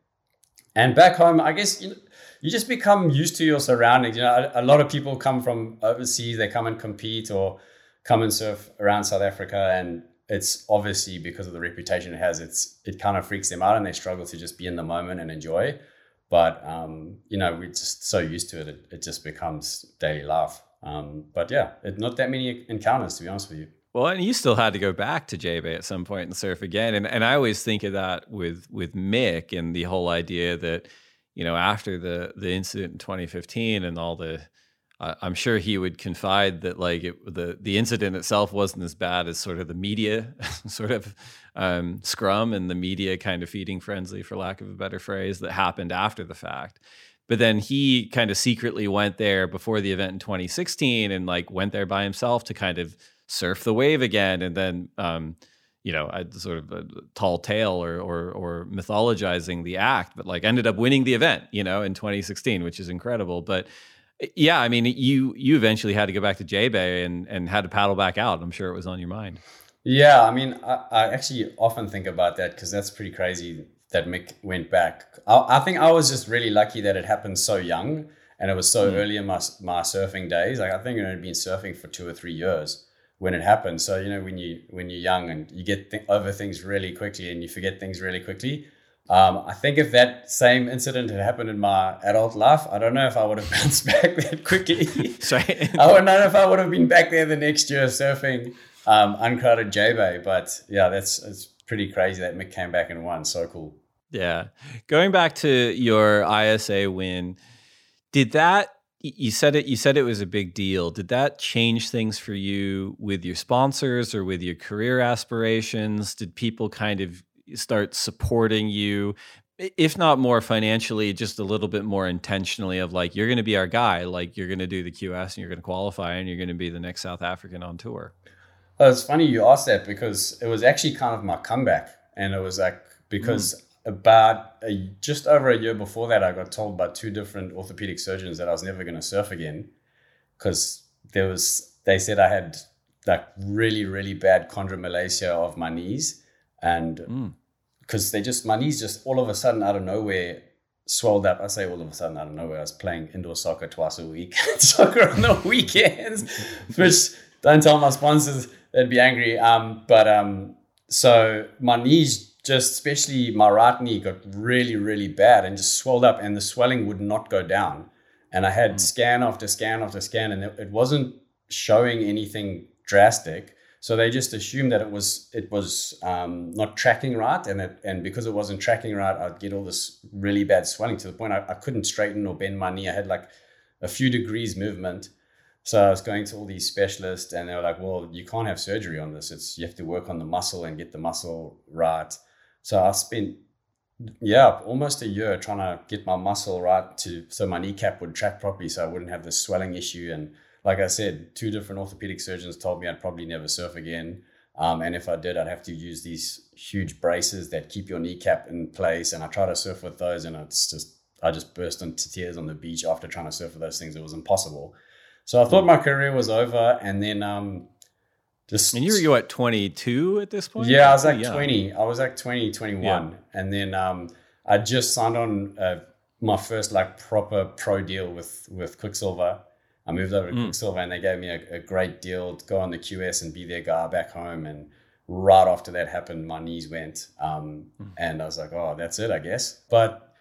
And back home, I guess you you just become used to your surroundings. You know, a, a, lot of people come from overseas. They come and compete or come and surf around South Africa, and it's obviously because of the reputation it has, it's it kind of freaks them out and they struggle to just be in the moment and enjoy. But um, you know, we're just so used to it, it, it just becomes daily life. Um, but yeah, it, not that many encounters to be honest with you. Well, and you still had to go back to J Bay at some point and surf again. And and I always think of that with with Mick and the whole idea that, you know, after the the incident in 2015 and all the I'm sure he would confide that like it, the the incident itself wasn't as bad as sort of the media sort of um, scrum and the media kind of feeding frenzy, for lack of a better phrase, that happened after the fact. But then he kind of secretly went there before the event in 2016 and like went there by himself to kind of surf the wave again, and then. Um, you know, a sort of a tall tale or, or or mythologizing the act, but like ended up winning the event, you know, in 2016, which is incredible. But yeah, I mean, you you eventually had to go back to J Bay and and had to paddle back out. I'm sure it was on your mind. Yeah, I mean, I, I actually often think about that because that's pretty crazy that Mick went back. I, I, think I was just really lucky that it happened so young and it was so mm. early in my my surfing days. Like I think I had been surfing for two or three years when it happened. So you know, when you when you're young and you get th- over things really quickly and you forget things really quickly. Um, I think if that same incident had happened in my adult life, I don't know if I would have bounced back that quickly. Sorry. I don't know if I would have been back there the next year surfing um, uncrowded J Bay. But yeah, that's it's pretty crazy that Mick came back and won. So cool. Yeah. Going back to your ISA win, did that you said it you said it was a big deal. Did that change things for you with your sponsors or with your career aspirations? Did people kind of start supporting you if not more financially, just a little bit more intentionally of like, you're going to be our guy. Like, you're going to do the QS and you're going to qualify and you're going to be the next South African on tour. Well, it's funny you asked that because it was actually kind of my comeback. And it was like, because mm. about a, just over a year before that, I got told by two different orthopedic surgeons that I was never going to surf again because there was, they said I had like really, really bad chondromalacia of my knees. And mm because they just my knees just all of a sudden out of nowhere swelled up. I say all of a sudden out of nowhere. I was playing indoor soccer twice a week, soccer on the weekends, which don't tell my sponsors they'd be angry. Um, but um, so my knees just, especially my right knee, got really really bad and just swelled up, and the swelling would not go down. And I had mm. scan after scan after scan, and it, it wasn't showing anything drastic. So they just assumed that it was it was um, not tracking right, and it, and because it wasn't tracking right, I'd get all this really bad swelling to the point I, I couldn't straighten or bend my knee. I had like a few degrees movement. So I was going to all these specialists, and they were like, "Well, you can't have surgery on this. It's you have to work on the muscle and get the muscle right." So I spent yeah almost a year trying to get my muscle right to so my kneecap would track properly, so I wouldn't have this swelling issue and like I said, two different orthopedic surgeons told me I'd probably never surf again. Um, and if I did, I'd have to use these huge braces that keep your kneecap in place. And I try to surf with those, and it's just I just burst into tears on the beach after trying to surf with those things. It was impossible. So I thought my career was over, and then um, just and you were you at 22 at this point? Yeah, I was like 20. I was like 20, 21, yeah. and then um, I just signed on uh, my first like proper pro deal with with Quiksilver I moved over to mm. Quiksilver and they gave me a, a, great deal to go on the QS and be their guy back home. And right after that happened, my knees went. Um, mm. And I was like, oh, that's it, I guess. But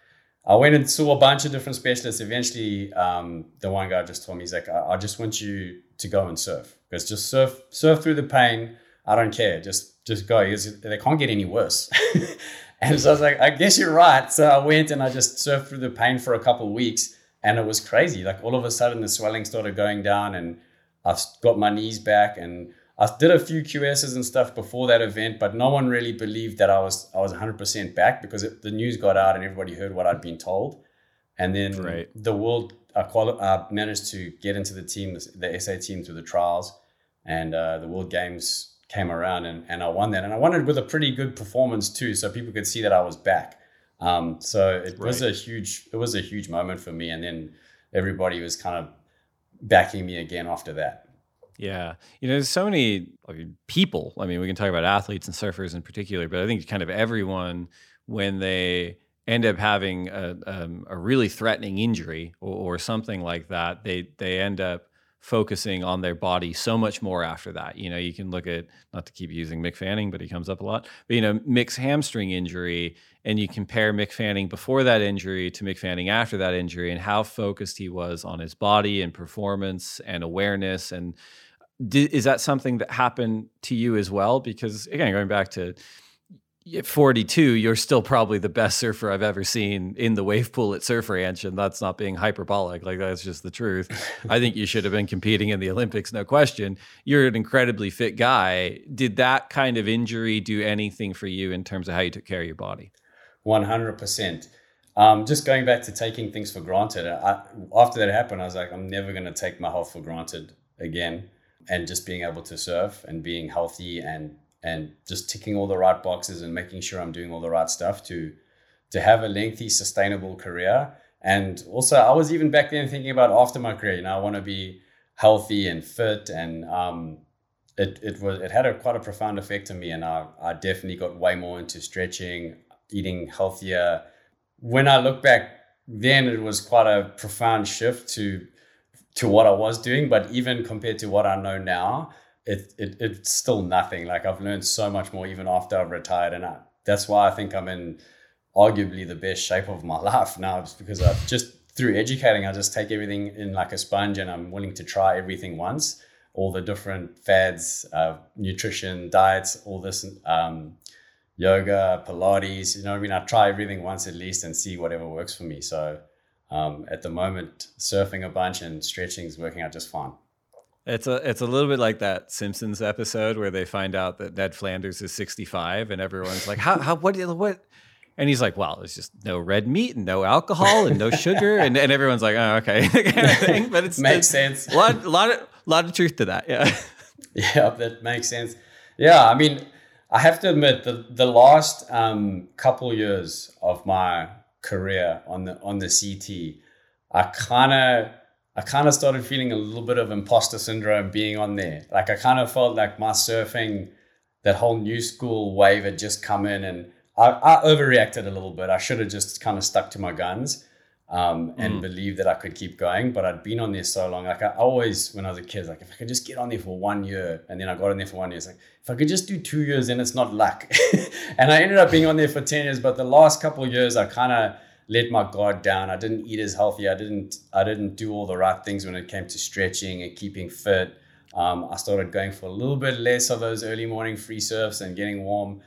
I went and saw a bunch of different specialists. Eventually, um, the one guy just told me, he's like, I, I just want you to go and surf. Because just surf, surf through the pain. I don't care. Just, just go. They can't get any worse. and so I was like, I guess you're right. So I went and I just surfed through the pain for a couple of weeks and it was crazy. Like all of a sudden, the swelling started going down, and I've got my knees back. And I did a few QSs and stuff before that event, but no one really believed that I was I was 100% back because it, the news got out and everybody heard what I'd been told. And then right. the world, I, quali- I managed to get into the team, the SA team through the trials, and uh, the World Games came around, and, and I won that. And I won it with a pretty good performance too, so people could see that I was back. Um, so it right. was a huge it was a huge moment for me, and then everybody was kind of backing me again after that. Yeah, you know, there's so many people. I mean, we can talk about athletes and surfers in particular, but I think kind of everyone when they end up having a, um, a really threatening injury or, or, something like that, they they end up focusing on their body so much more after that. You know, you can look at not to keep using Mick Fanning, but he comes up a lot. But you know, Mick's hamstring injury, and you compare Mick Fanning before that injury to Mick Fanning after that injury, and how focused he was on his body and performance and awareness. And is that something that happened to you as well? Because again, going back to 42, you're still probably the best surfer I've ever seen in the wave pool at Surf Ranch, and that's not being hyperbolic. Like that's just the truth. I think you should have been competing in the Olympics, no question. You're an incredibly fit guy. Did that kind of injury do anything for you in terms of how you took care of your body? 100%. Um, just going back to taking things for granted. I, after that happened, I was like, I'm never going to take my health for granted again. And just being able to surf and being healthy and and just ticking all the right boxes and making sure I'm doing all the right stuff to to have a lengthy, sustainable career. And also, I was even back then thinking about after my career. You know, I want to be healthy and fit, and um, it it was it had a quite a profound effect on me. And I I definitely got way more into stretching, eating healthier. When I look back, then it was quite a profound shift to to what I was doing. But even compared to what I know now, it, it it's still nothing. Like I've learned so much more even after I've retired, and I, that's why I think I'm in arguably the best shape of my life now, just because I've just through educating, I just take everything in like a sponge, and I'm willing to try everything once. All the different fads, uh, nutrition, diets, all this, um, yoga, Pilates. You know, I mean, I try everything once at least and see whatever works for me. So um, at the moment, surfing a bunch and stretching is working out just fine. It's a it's a little bit like that Simpsons episode where they find out that Ned Flanders is 65 and everyone's like, how how what what and he's like, well, there's just no red meat and no alcohol and no sugar. and, and everyone's like, oh, okay. but it's makes sense. A lot, lot, of, lot of truth to that. Yeah. Yeah, that makes sense. Yeah. I mean, I have to admit the, the last um, couple years of my career on the, on the CT, I kind of, I kind of started feeling a little bit of imposter syndrome being on there. Like I kind of felt like my surfing, that whole new school wave had just come in and I, I overreacted a little bit. I should have just kind of stuck to my guns um, and mm. believed that I could keep going. But I'd been on there so long. Like I always, when I was a kid, like if I could just get on there for one year, and then I got on there for one year. It's like if I could just do two years, then it's not luck. and I ended up being on there for ten years. But the last couple of years, I kind of let my guard down. I didn't eat as healthy. I didn't. I didn't do all the right things when it came to stretching and keeping fit. Um, I started going for a little bit less of those early morning free surfs and getting warm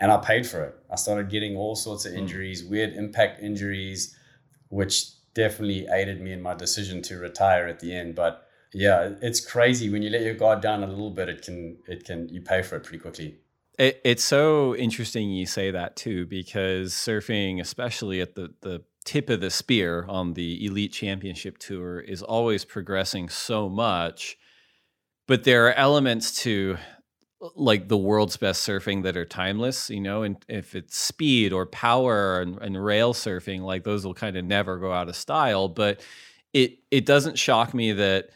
and I paid for it. I started getting all sorts of hmm. injuries, weird impact injuries, which definitely aided me in my decision to retire at the end. But yeah, it's crazy when you let your guard down a little bit. It can it can you pay for it pretty quickly. It, it's so interesting you say that too, because surfing, especially at the the tip of the spear on the elite championship tour, is always progressing so much. But there are elements to like the world's best surfing that are timeless, you know, and if it's speed or power and, and rail surfing, like those will kind of never go out of style. But it it doesn't shock me that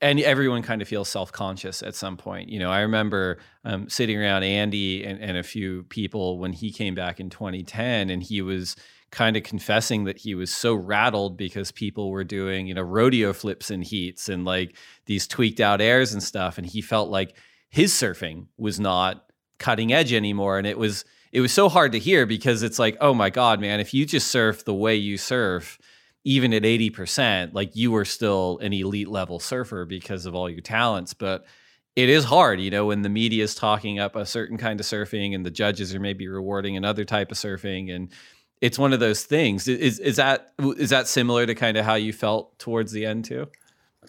and everyone kind of feels self-conscious at some point. You know, I remember um, sitting around Andy and, and a few people when he came back in 2010, and he was kind of confessing that he was so rattled because people were doing, you know, rodeo flips and heats and like these tweaked out airs and stuff, and he felt like his surfing was not cutting edge anymore and it was it was so hard to hear because it's like oh my god man if you just surf the way you surf even at 80% like you were still an elite level surfer because of all your talents but it is hard you know when the media is talking up a certain kind of surfing and the judges are maybe rewarding another type of surfing and it's one of those things is is that is that similar to kind of how you felt towards the end too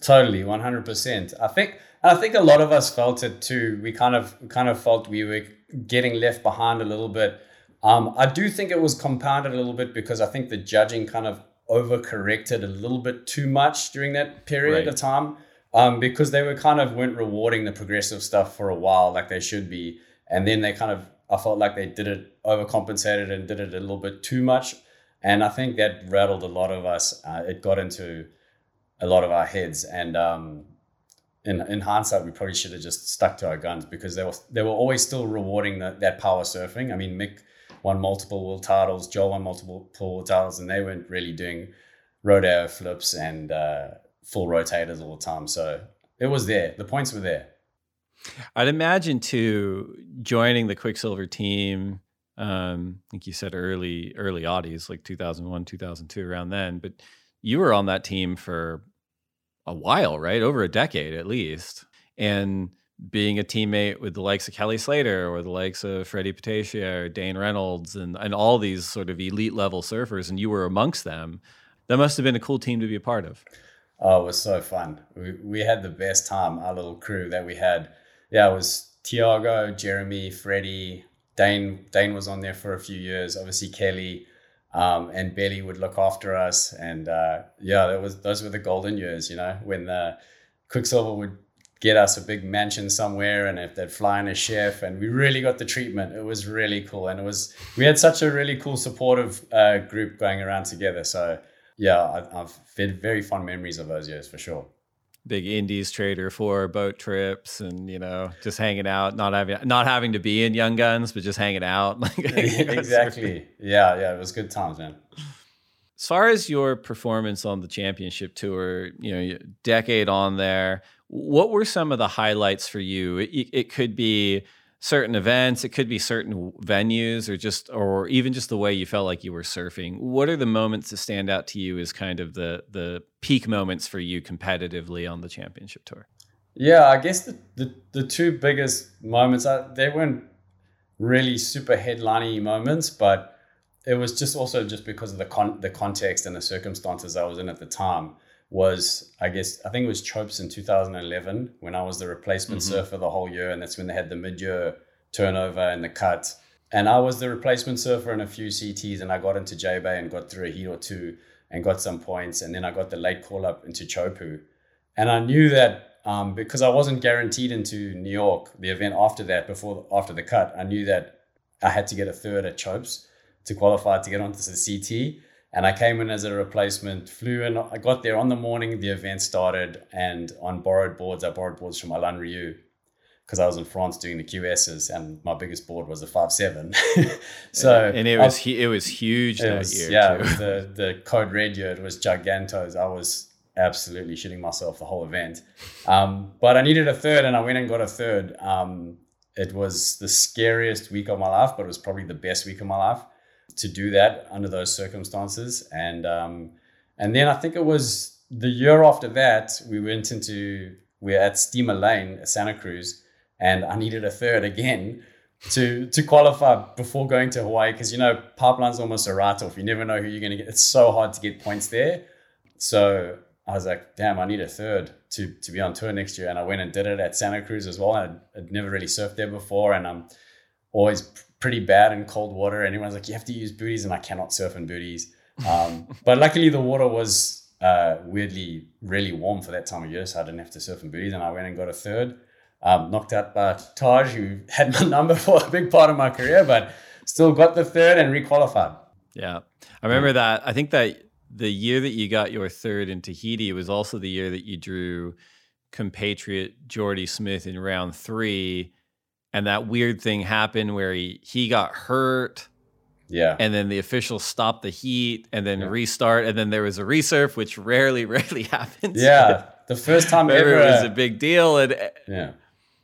totally 100% i think I think a lot of us felt it too. We kind of kind of felt we were getting left behind a little bit. Um, I do think it was compounded a little bit because I think the judging kind of overcorrected a little bit too much during that period right. of time um, because they were kind of weren't rewarding the progressive stuff for a while like they should be, and then they kind of I felt like they did it overcompensated and did it a little bit too much, and I think that rattled a lot of us. Uh, it got into a lot of our heads, and um, in, in hindsight, we probably should have just stuck to our guns because they were they were always still rewarding the, that power surfing. I mean, Mick won multiple world titles, Joel won multiple world titles, and they weren't really doing rodeo flips and uh, full rotators all the time. So it was there. The points were there. I'd imagine too joining the Quiksilver team. Um, I think you said early early oddies, like 2001, 2002, around then. But you were on that team for a while, right? Over a decade at least. And being a teammate with the likes of Kelly Slater or the likes of Freddie Patacchia or Dane Reynolds and, and all these sort of elite level surfers, and you were amongst them, that must have been a cool team to be a part of. Oh, it was so fun. We, we had the best time, our little crew that we had. Yeah, it was Tiago, Jeremy, Freddie, Dane. Dane was on there for a few years. Obviously, Kelly, um, and Belly would look after us. And uh, yeah, that was those were the golden years, you know, when the Quiksilver would get us a big mansion somewhere and if they'd fly in a chef and we really got the treatment. It was really cool and it was we had such a really cool supportive uh, group going around together. So yeah I, have had very fond memories of those years for sure. Big indies trader for boat trips and you know just hanging out not having not having to be in young guns but just hanging out. Like exactly. Yeah yeah it was good times man as far as your performance on the championship tour you know decade on there what were some of the highlights for you? It, it could be certain events it could be certain venues or just or even just the way you felt like you were surfing. What are the moments that stand out to you as kind of the the peak moments for you competitively on the championship tour? Yeah i guess the the, the two biggest moments I, they weren't really super headliney moments, but it was just also just because of the con- the context and the circumstances I was in at the time. Was I guess I think it was Chopes in 2011 when I was the replacement mm-hmm. surfer the whole year, and that's when they had the mid year turnover and the cut. And I was the replacement surfer in a few CTs, and I got into J Bay and got through a heat or two and got some points, and then I got the late call up into Chopes, and I knew that um, because I wasn't guaranteed into New York, the event after that, before after the cut, I knew that I had to get a third at Chopes to qualify to get onto the CT. And I came in as a replacement, flew in. I got there on the morning the event started, and on borrowed boards, I borrowed boards from Alain Riou because I was in France doing the QSs, and my biggest board was a five seven. so and it was it was huge that was, year. Yeah, the the code red year it was gigantos. I was absolutely shitting myself the whole event. Um, but I needed a third, and I went and got a third. Um, it was the scariest week of my life, but it was probably the best week of my life to do that under those circumstances. And um, and then I think it was the year after that we went into we're at Steamer Lane Santa Cruz, and I needed a third again to to qualify before going to Hawaii because you know pipeline's almost a write off. You never know who you're going to get. It's so hard to get points there. So I was like, damn, I need a third to to be on tour next year. And I went and did it at Santa Cruz as well. I'd, I'd never really surfed there before, and I'm always pretty bad in cold water. And everyone's like, you have to use booties, and I cannot surf in booties. Um, but luckily, the water was uh, weirdly really warm for that time of year, so I didn't have to surf in booties. And I went and got a third. Um, knocked out by Taj, who had my number for a big part of my career, but still got the third and requalified. Yeah, I remember that. I think that the year that you got your third in Tahiti was also the year that you drew compatriot Jordy Smith in round three. And that weird thing happened where he, he got hurt. Yeah. And then the officials stopped the heat and then yeah. restart. And then there was a resurf, which rarely, rarely happens. Yeah. The first time ever. It was uh, a big deal. And uh, yeah.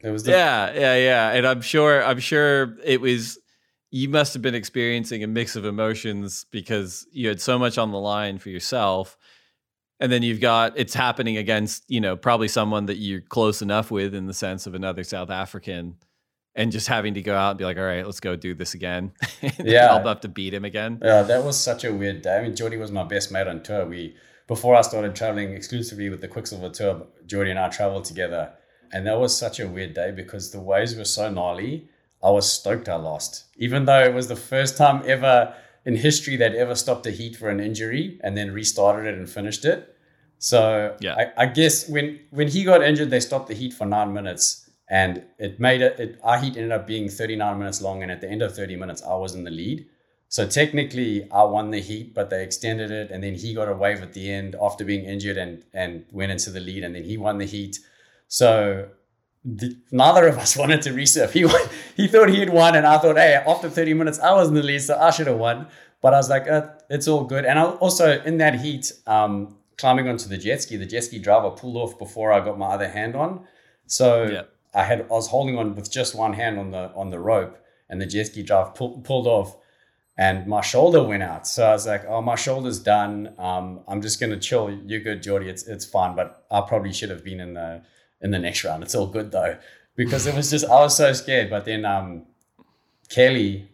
It was the- yeah, yeah, yeah. And I'm sure, I'm sure it was you must have been experiencing a mix of emotions because you had so much on the line for yourself and then you've got it's happening against you know probably someone that you're close enough with in the sense of another south african and just having to go out and be like all right let's go do this again. Yeah. I'll have to beat him again. Yeah that was such a weird day. I mean jordy was my best mate on tour. We before i started traveling exclusively with the quiksilver tour jordy and i traveled together. And that was such a weird day because the waves were so gnarly I was stoked I lost, even though it was the first time ever in history that ever stopped a heat for an injury and then restarted it and finished it. So yeah. I, I, guess when when he got injured, they stopped the heat for nine minutes, and it made it, it. Our heat ended up being thirty nine minutes long, and at the end of thirty minutes, I was in the lead. So technically, I won the heat, but they extended it, and then he got a wave at the end after being injured and and went into the lead, and then he won the heat. So the, neither of us wanted to resurf. He he thought he had won, and I thought, hey, after 30 minutes, I was in the lead, so I should have won. But I was like, uh, it's all good. And I also in that heat, um, climbing onto the jet ski, the jet ski driver pulled off before I got my other hand on. So. I had I was holding on with just one hand on the on the rope, and the jet ski driver pull, pulled off, and my shoulder went out. So I was like, oh, my shoulder's done. Um, I'm just gonna chill. You're good, Jordy. It's it's fine. But I probably should have been in the in the next round. It's all good though, because it was just I was so scared. But then um, Kelly,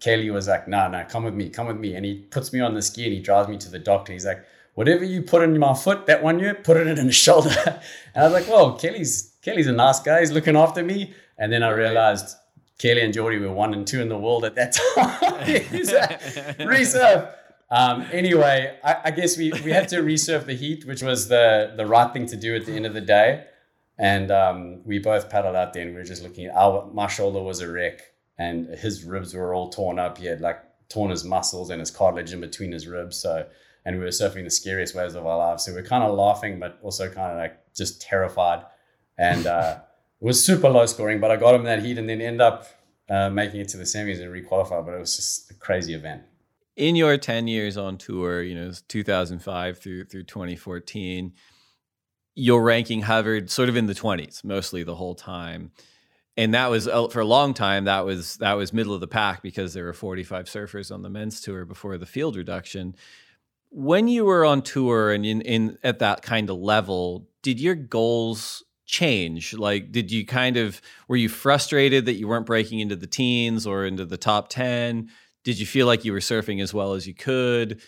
Kelly was like, "No, nah, no, nah, come with me, come with me," and he puts me on the ski and he drives me to the doctor. He's like, "Whatever you put in my foot that one year, put it in the shoulder." and I was like, "Well, Kelly's Kelly's a nice guy. He's looking after me." And then I realized. Kelly and Jordy were one and two in the world at that time. resurf. Um, anyway, I, I, guess we, we had to resurf the heat, which was the, the right thing to do at the end of the day. And um, we both paddled out there and we were just looking. at Our, my shoulder was a wreck and his ribs were all torn up. He had like torn his muscles and his cartilage in between his ribs. So, and we were surfing the scariest waves of our lives. So we are kind of laughing, but also kind of like just terrified. And uh, it was super low scoring, but I got him that heat and then end up uh, making it to the semis and requalify. But it was just a crazy event. In your 10 years on tour, you know, 2005 through through 2014, your ranking hovered sort of in the 20s mostly the whole time and that was uh, for a long time that was that was middle of the pack because there were 45 surfers on the men's tour before the field reduction when you were on tour and in, in at that kind of level did your goals change? Like, did you kind of were you frustrated that you weren't breaking into the teens or into the top ten? Did you feel like you were surfing as well as you could?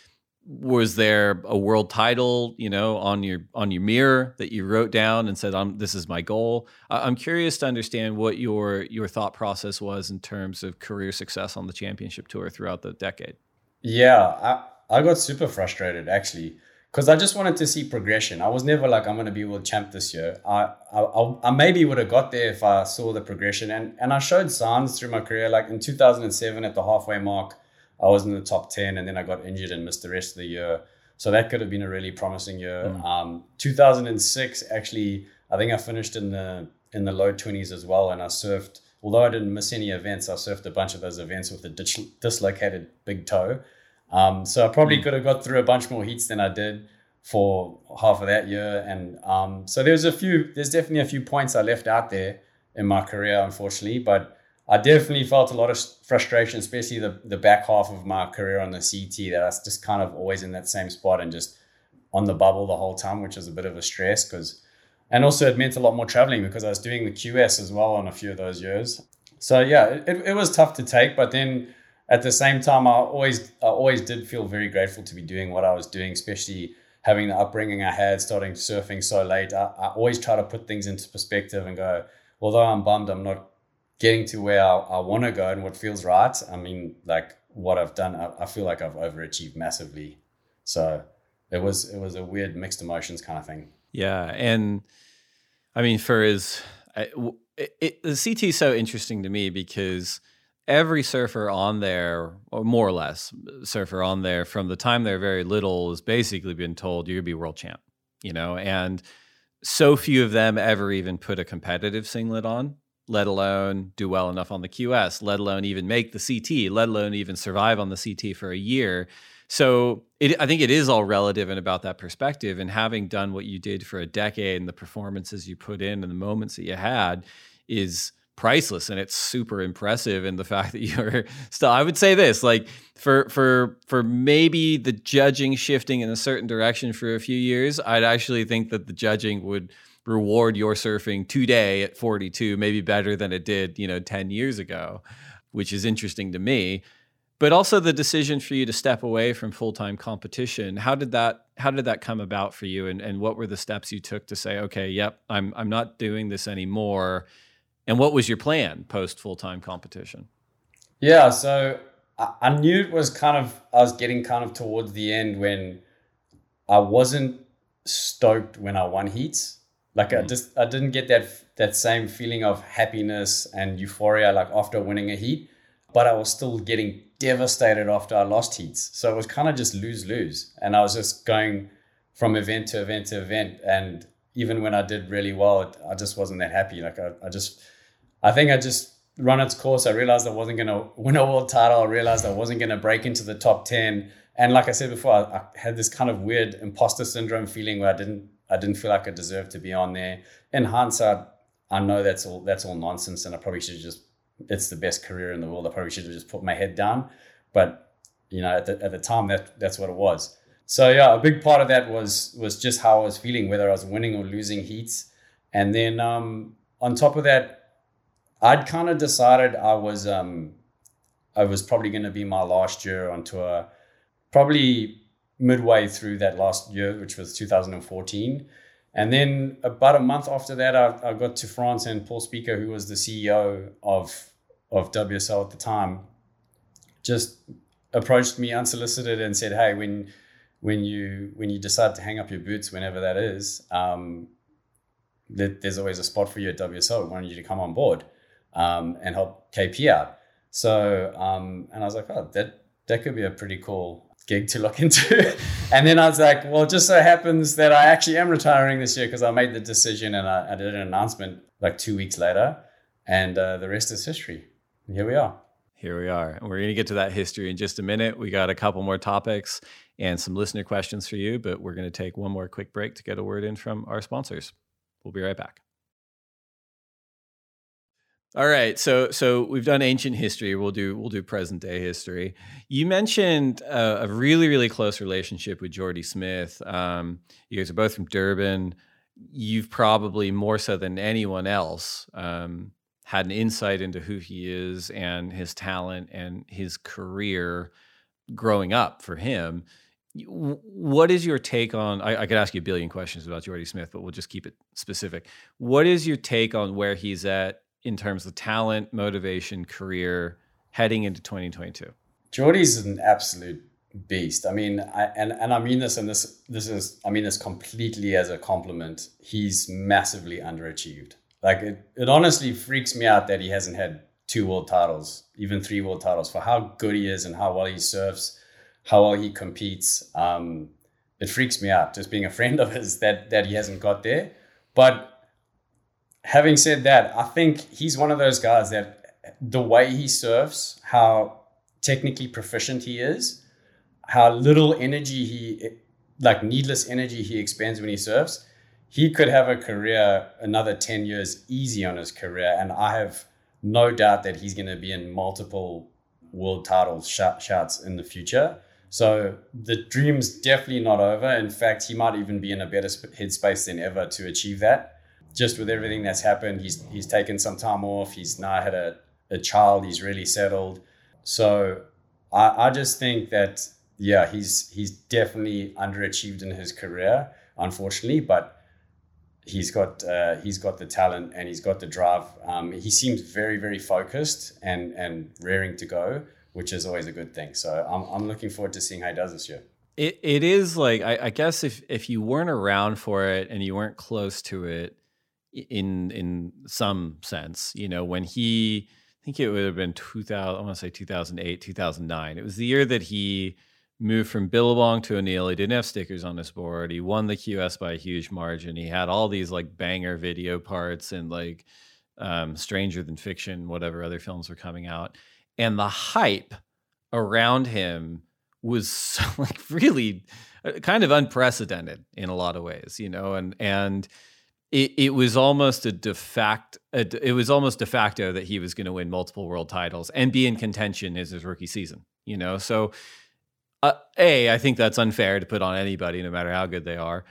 Was there a world title, you know, on your on your mirror that you wrote down and said, "I'm this is my goal"? I'm curious to understand what your your thought process was in terms of career success on the championship tour throughout the decade. Yeah, I got super frustrated actually because I just wanted to see progression. I was never like I'm going to be world champ this year. I, I I maybe would have got there if I saw the progression and and I showed signs through my career. Like in 2007 at the halfway mark, I was in the top 10, and then I got injured and missed the rest of the year. So that could have been a really promising year. Mm. Um, 2006 actually, I think I finished in the in the low 20s as well, and I surfed. Although I didn't miss any events, I surfed a bunch of those events with a dis- dislocated big toe. Um, so I probably mm. could have got through a bunch more heats than I did for half of that year. And um, so there's a few, there's definitely a few points I left out there in my career, unfortunately. But I definitely felt a lot of frustration, especially the, the back half of my career on the CT, that I was just kind of always in that same spot and just on the bubble the whole time, which was a bit of a stress because, and also it meant a lot more traveling because I was doing the QS as well on a few of those years. So yeah, it, it was tough to take, but then at the same time, I always I always did feel very grateful to be doing what I was doing, especially having the upbringing I had, starting surfing so late. I, I always try to put things into perspective and go, although I'm bummed I'm not getting to where I, I want to go and what feels right. I mean, like what I've done, I, I feel like I've overachieved massively. So it was it was a weird mixed emotions kind of thing. Yeah, and I mean, for his, it, it, the CT is so interesting to me because every surfer on there, or more or less surfer on there, from the time they're very little, has basically been told you're gonna be world champ. You know, and so few of them ever even put a competitive singlet on, let alone do well enough on the QS, let alone even make the CT, let alone even survive on the CT for a year. So it, I think it is all relative and about that perspective. And having done what you did for a decade and the performances you put in and the moments that you had is priceless and it's super impressive and the fact that you're still i would say this like for for for maybe the judging shifting in a certain direction for a few years i'd actually think that the judging would reward your surfing today at 42 maybe better than it did you know 10 years ago which is interesting to me. But also the decision for you to step away from full-time competition how did that how did that come about for you? And, and what were the steps you took to say okay yep i'm i'm not doing this anymore and what was your plan post full time competition? Yeah, so I knew it was kind of, I was getting kind of towards the end when I wasn't stoked when I won heats. Like mm. I just, I didn't get that, that same feeling of happiness and euphoria like after winning a heat, but I was still getting devastated after I lost heats. So it was kind of just lose lose. And I was just going from event to event to event. And even when I did really well, I just wasn't that happy. Like I, I just, I think I just run its course. I realized I wasn't going to win a world title. I realized I wasn't going to break into the top 10. And like I said before, I, I, had this kind of weird imposter syndrome feeling where I didn't, I didn't feel like I deserved to be on there. In hindsight, I know that's all, that's all nonsense. And I probably should just, it's the best career in the world. I probably should have just put my head down. But, you know, at the, at the time, that that's what it was. So yeah, a big part of that was, was just how I was feeling, whether I was winning or losing heats. And then um, on top of that, I'd kind of decided I was um I was probably going to be my last year on tour, probably midway through that last year, which was 2014. And then about a month after that, I, I got to France and Paul Speaker, who was the CEO of of WSL at the time, just approached me unsolicited and said, "Hey, when when you when you decide to hang up your boots, whenever that is, um, there's always a spot for you at WSL. We want you to come on board." Um, and help KP out. So, um, and I was like, oh, that that could be a pretty cool gig to look into. and then I was like, well, it just so happens that I actually am retiring this year because I made the decision and I, I, did an announcement like two weeks later, and uh, the rest is history. And here we are. Here we are. And we're going to get to that history in just a minute. We got a couple more topics and some listener questions for you, but we're going to take one more quick break to get a word in from our sponsors. We'll be right back. All right, so so we've done ancient history. We'll do we'll do present day history. You mentioned a really really close relationship with Jordy Smith. Um, you guys are both from Durban. you've probably more so than anyone else um, had an insight into who he is and his talent and his career growing up for him. What is your take on? I, I, could ask you a billion questions about Jordy Smith, but we'll just keep it specific. What is your take on where he's at in terms of talent, motivation, career heading into 2022? Jordy's an absolute beast. I mean, I, and and I mean this, and this this is I mean this completely as a compliment. He's massively underachieved. Like it, it honestly freaks me out that he hasn't had two world titles, even three world titles, for how good he is and how well he surfs, how well he competes. Um, it freaks me out just being a friend of his that that he hasn't got there. But having said that, I think he's one of those guys that the way he surfs, how technically proficient he is, how little energy he like needless energy he expends when he surfs he could have a career another 10 years easy on his career. And i have no doubt that he's going to be in multiple world title sh- shouts in the future. So the dream's definitely not over. In fact he might even be in a better headspace than ever to achieve that just with everything that's happened he's he's taken some time off he's now had a, a child he's really settled so I, I just think that yeah, he's he's definitely underachieved in his career, unfortunately, but he's got uh, he's got the talent and he's got the drive. Um, he seems very very focused and and raring to go, which is always a good thing. So I'm I'm looking forward to seeing how he does this year. It it is like I, I guess if if you weren't around for it and you weren't close to it, in in some sense, you know, when he I think it would have been 2000 I want to say 2008, 2009. It was the year that he moved from Billabong to O'Neill. He didn't have stickers on his board. He won the QS by a huge margin. He had all these like banger video parts and like um, Stranger Than Fiction, whatever other films were coming out. And the hype around him was so, like really uh, kind of unprecedented in a lot of ways, you know, and and it, it was almost a de facto it was almost de facto that he was going to win multiple world titles and be in contention as his rookie season, you know. So uh, a, I think that's unfair to put on anybody, no matter how good they are.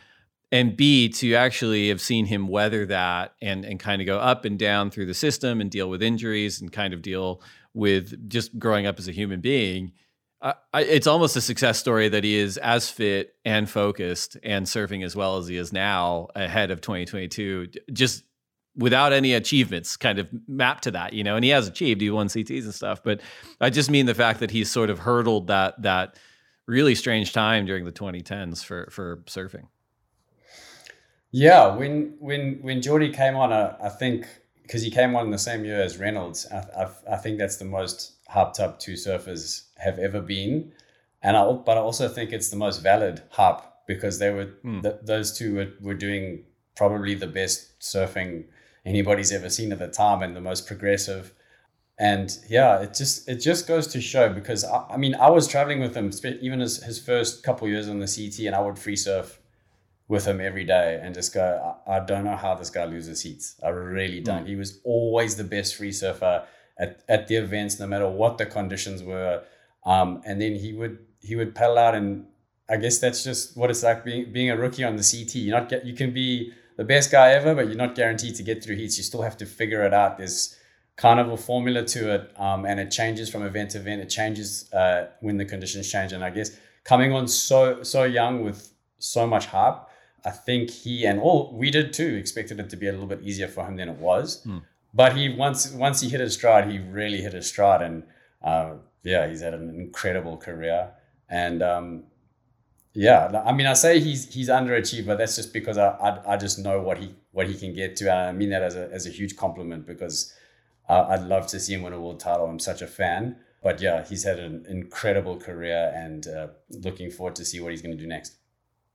And B, to actually have seen him weather that and and kind of go up and down through the system and deal with injuries and kind of deal with just growing up as a human being. I, it's almost a success story that he is as fit and focused and surfing as well as he is now ahead of 2022. Just without any achievements kind of mapped to that, you know, and he has achieved, he won CTs and stuff, but I just mean the fact that he's sort of hurdled that, that, really strange time during the 2010s for for surfing. Yeah, when when when Jordy came on, uh, I think because he came on in the same year as Reynolds, I, I, I think that's the most hyped up two surfers have ever been, and I but I also think it's the most valid hype because they were mm. th- those two were, were doing probably the best surfing anybody's ever seen at the time and the most progressive. And yeah it just it just goes to show because I, I, mean i was traveling with him even his, his first couple years on the ct and i would free surf with him every day and just go i, I don't know how this guy loses heats i really don't. Mm. he was always the best free surfer at, at the events no matter what the conditions were um, and then he would he would pedal out and i guess that's just what it's like being being a rookie on the ct you not get you can be the best guy ever but you're not guaranteed to get through heats you still have to figure it out there's kind of a formula to it, um, and it changes from event to event. It changes uh, when the conditions change, and I guess coming on so so young with so much hype, I think he and all we did too expected it to be a little bit easier for him than it was. Mm. But he once once he hit his stride, he really hit his stride, and uh, yeah, he's had an incredible career. And um, yeah, I mean, I say he's he's underachieved, but that's just because I, I, I just know what he what he can get to. And I mean that as a as a huge compliment because uh, I'd love to see him win a world title. I'm such a fan. But yeah, he's had an incredible career and uh, looking forward to see what he's going to do next.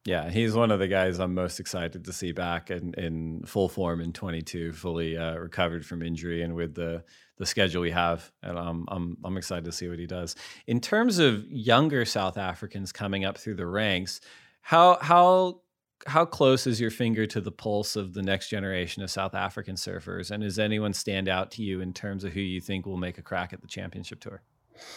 Yeah, he's one of the guys I'm most excited to see back in, in full form in 22, fully uh, recovered from injury and with the the schedule we have. And I'm I'm excited to see what he does. In terms of younger South Africans coming up through the ranks, how how how close is your finger to the pulse of the next generation of South African surfers? And does anyone stand out to you in terms of who you think will make a crack at the championship tour,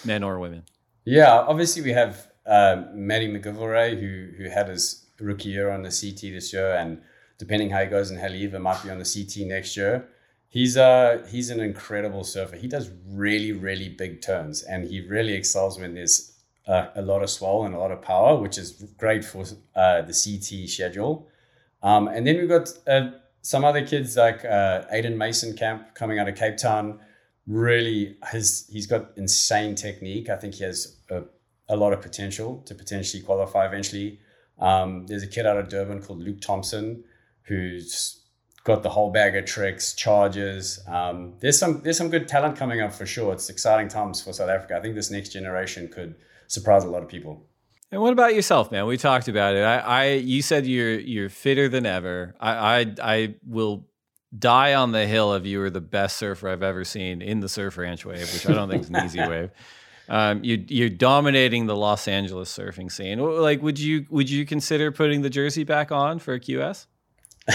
men or women? Yeah, obviously we have uh, Matty McGillivray, who who had his rookie year on the CT this year, and depending how he goes in Haleiwa, might be on the CT next year. He's uh he's an incredible surfer. He does really really big turns, and he really excels when there's uh, a lot of swell and a lot of power, which is great for uh, the CT schedule. Um, and then we've got uh, some other kids like uh, Aiden Mason Camp coming out of Cape Town. Really, his he's got insane technique. I think he has a, a lot of potential to potentially qualify eventually. Um, there's a kid out of Durban called Luke Thompson who's got the whole bag of tricks, charges. Um, there's some there's some good talent coming up for sure. It's exciting times for South Africa. I think this next generation could surprise a lot of people. And what about yourself, man? We talked about it. I, I you said you're you're fitter than ever. I, I I will die on the hill of you are the best surfer I've ever seen in the surf ranch wave, which I don't think is an easy wave. Um, you, you're dominating the Los Angeles surfing scene. Like, would you would you consider putting the jersey back on for a QS?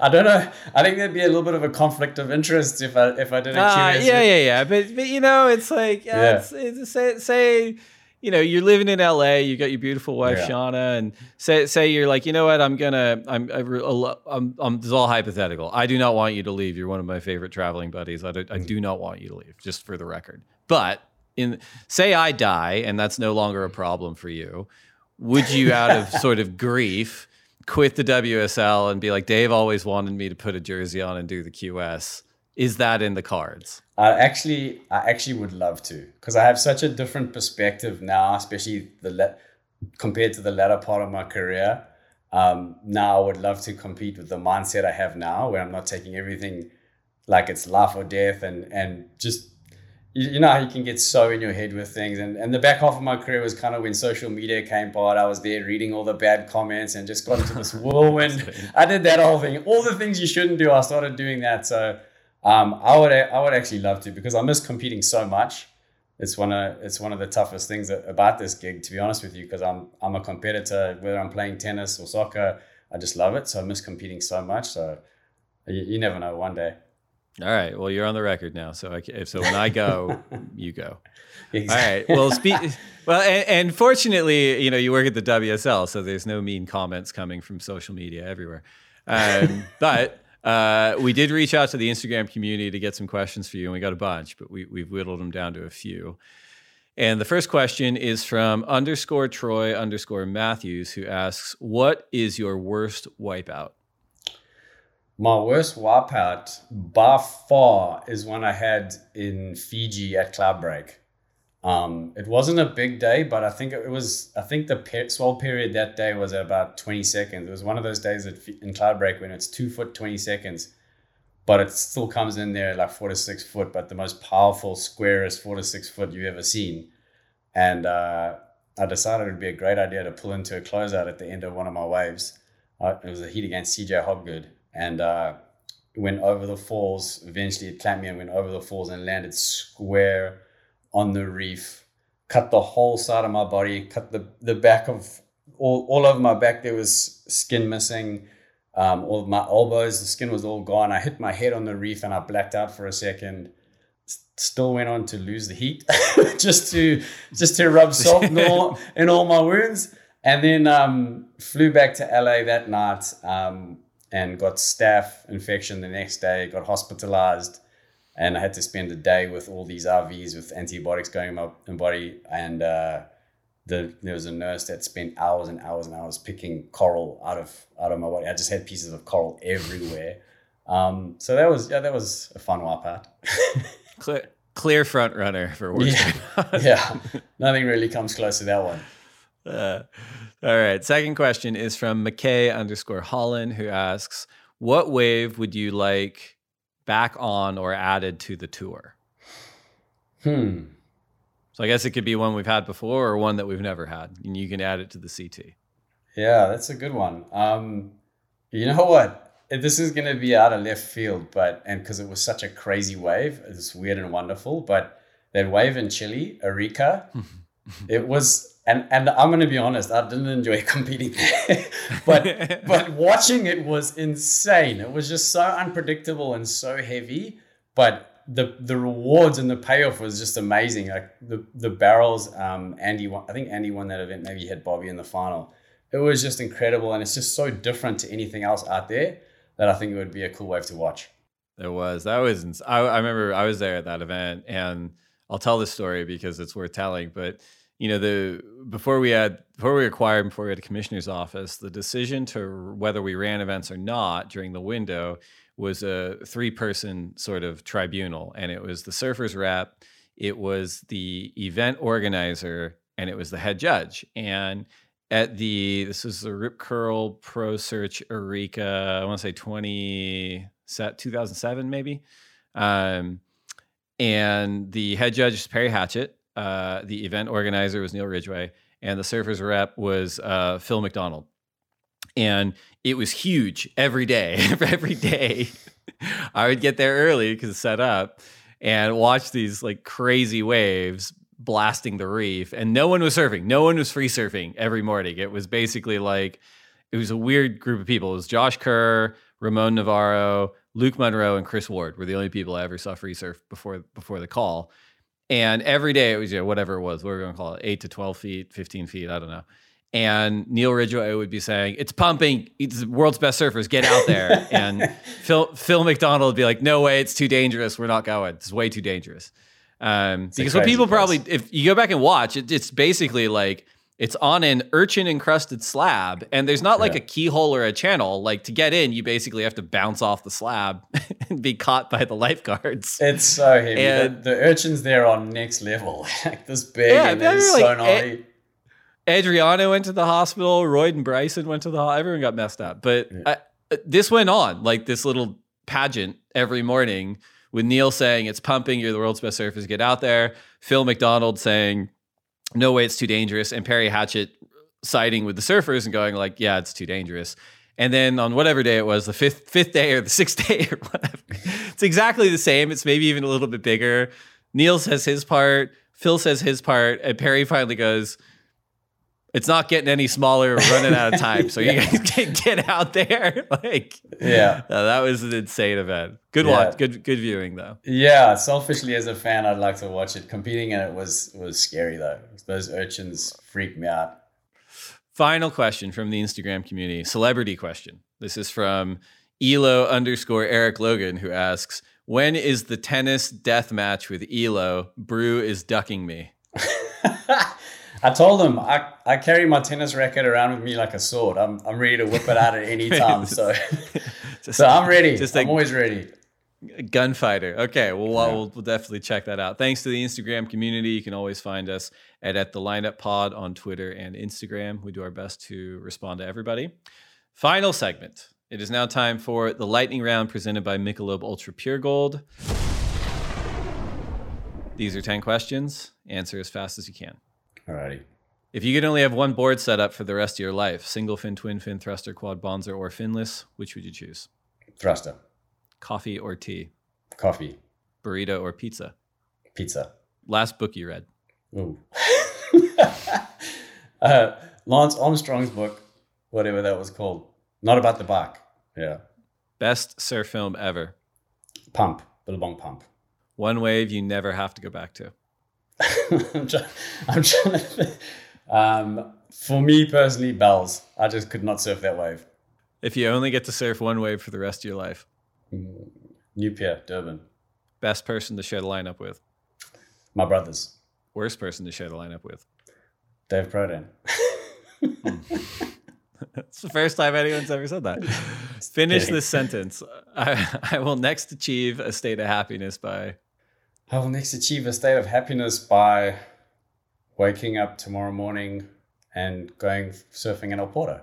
I don't know. I think there'd be a little bit of a conflict of interest if I if I did a uh, QS. Yeah, yeah, yeah. But but you know, it's like uh, yeah. It's, it's, say say you know you're living in LA. You got your beautiful wife yeah. Shauna, and say say you're like you know what I'm gonna I'm I'm, I'm, I'm this is all hypothetical. I do not want you to leave. You're one of my favorite traveling buddies. I do, I do not want you to leave. Just for the record, but in say I die and that's no longer a problem for you. Would you, out of sort of grief? quit the WSL and be like, Dave always wanted me to put a jersey on and do the QS. Is that in the cards? I actually, I actually would love to because I have such a different perspective now, especially the le- compared to the latter part of my career. Um, now I would love to compete with the mindset I have now, where I'm not taking everything like it's life or death, and and just you, know how you can get so in your head with things. And, and the back half of my career was kind of when social media came part. I was there reading all the bad comments and just got into this whirlwind. I did that whole thing. All the things you shouldn't do, I started doing that. So um, I would I would actually love to because I miss competing so much. It's one of it's one of the toughest things about this gig, to be honest with you, because I'm I'm a competitor. Whether I'm playing tennis or soccer, I just love it. So I miss competing so much. So you, you never know. One day. All right. Well, you're on the record now, so I, so when I go, you go. Exactly. All right. Well, speak. Well, and, and, fortunately, you know, you work at the WSL, so there's no mean comments coming from social media everywhere. Um, but uh, we did reach out to the Instagram community to get some questions for you, and we got a bunch, but we, we've whittled them down to a few. And the first question is from underscore Troy underscore Matthews, who asks, "What is your worst wipeout?" My worst wipeout by far is one I had in Fiji at Cloudbreak. Um, it wasn't a big day, but I think it was. I think the swell period that day was about twenty seconds. It was one of those days at, in Cloudbreak when it's two foot twenty seconds, but it still comes in there like four to six foot, but the most powerful, squarest four to six foot you've ever seen. And uh, I decided it'd be a great idea to pull into a closeout at the end of one of my waves. Uh, it was a heat against CJ Hobgood, and uh, went over the falls. Eventually, it clamped me and went over the falls and landed square on the reef. Cut the whole side of my body. Cut the the back of all all over my back. There was skin missing. Um, all of my elbows, the skin was all gone. I hit my head on the reef and I blacked out for a second. Still went on to lose the heat, just to just to rub salt in all, in all my wounds, and then um, flew back to LA that night. Um, and got staph infection the next day, got hospitalized, and I had to spend a day with all these IVs with antibiotics going up in my body. And uh, the, there was a nurse that spent hours and hours and hours picking coral out of out of my body. I just had pieces of coral everywhere. Um, so that was yeah, that was a fun wipeout. clear, clear front runner for worst. Yeah, yeah, nothing really comes close to that one. Uh, all right. Second question is from McKay underscore Holland, who asks, "What wave would you like back on or added to the tour?" Hmm. So I guess it could be one we've had before or one that we've never had, and you can add it to the CT. Yeah, that's a good one. Um, you know what? This is going to be out of left field, but and because it was such a crazy wave, it's weird and wonderful. But that wave in Chile, Arica, it was and and I'm gonna be honest, I didn't enjoy competing there, but but watching it was insane. It was just so unpredictable and so heavy, but the the rewards and the payoff was just amazing. Like the the barrels, um, Andy, won, I think Andy won that event. Maybe he had Bobby in the final, it was just incredible, and it's just so different to anything else out there that I think it would be a cool wave to watch. It was that was ins- I, I remember I was there at that event, and I'll tell this story because it's worth telling. But you know, the before we had before we acquired before we had a commissioner's office, the decision to whether we ran events or not during the window was a three person sort of tribunal, and it was the surfers rep, it was the event organizer, and it was the head judge, and at the this was the Rip Curl Pro Search Arica. I want to say twenty set two thousand seven maybe, um, and the head judge is Perry Hatchett. Uh, the event organizer was Neil Ridgway, and the surfers rep was uh, Phil McDonald. And it was huge every day. every day, I would get there early because set up and watch these like crazy waves blasting the reef. And no one was surfing. No one was free surfing every morning. It was basically like it was a weird group of people. It was josh kerr ramon navarro luke munro and chris ward were the only people i ever saw free surf before before the call and every day it was you know, whatever it was what we're going to call it 8 to 12 feet 15 feet i don't know and Neil Ridgway would be saying, "It's pumping. It's the world's best surfers. Get out there." and Phil Phil McDonald would be like, "No way. It's too dangerous. We're not going. It's way too dangerous." Um, because what people place. probably, if you go back and watch, it, it's basically like it's on an urchin encrusted slab, and there's not like yeah. a keyhole or a channel. Like to get in, you basically have to bounce off the slab and be caught by the lifeguards. It's so heavy. And, the, the, urchins there are next level, like this big yeah, and they're like, so gnarly. Adriano went to the hospital. Royden Bryson went to the hospital. Everyone got messed up. But yeah. I, uh, this went on like this little pageant every morning with Neil saying, It's pumping. You're the world's best surfers. Get out there. Phil McDonald saying, No way, it's too dangerous. And Perry Hatchett siding with the surfers and going, like, Yeah, it's too dangerous. And then on whatever day it was, the fifth fifth day or the sixth day or whatever, it's exactly the same. It's maybe even a little bit bigger. Neil says his part, Phil says his part, and Perry finally goes, it's not getting any smaller. We're running out of time, so yeah. you guys can get out there. like, yeah, that was an insane event. Good yeah. watch, good good viewing though. Yeah, selfishly as a fan, I'd like to watch it. Competing in it was was scary though. Those urchins freaked me out. Final question from the Instagram community, celebrity question. This is from Elo underscore Eric Logan, who asks, "When is the tennis death match with Elo? Brew is ducking me." I told him I, I carry my tennis racket around with me like a sword. I'm, I'm ready to whip it out at any time. so, just, so I'm ready. Just I'm always ready. Gunfighter. Okay, well, yeah. we'll, we'll definitely check that out. Thanks to the Instagram community. You can always find us at, at the lineup pod on Twitter and Instagram. We do our best to respond to everybody. Final segment. It is now time for the lightning round presented by Michelob Ultra Pure Gold. These are 10 questions. Answer as fast as you can. Alrighty. If you could only have one board set up for the rest of your life, single fin, twin fin, thruster, quad, bonzer, or finless, which would you choose? Thruster. Coffee or tea? Coffee. Burrito or pizza? Pizza. Last book you read? Ooh. uh, Lance Armstrong's book, whatever that was called. Not about the bike. Yeah. Best surf film ever? Pump. Billabong Pump. One wave you never have to go back to? I'm, trying, I'm trying to. Um, for me personally, bells. I just could not surf that wave. If you only get to surf one wave for the rest of your life, mm, New Pier, Durban. Best person to share the lineup with? My brothers. Worst person to share the lineup with? Dave Prodan. it's the first time anyone's ever said that. Finish this sentence. I, I will next achieve a state of happiness by I will next achieve a state of happiness by waking up tomorrow morning and going surfing in El Porto.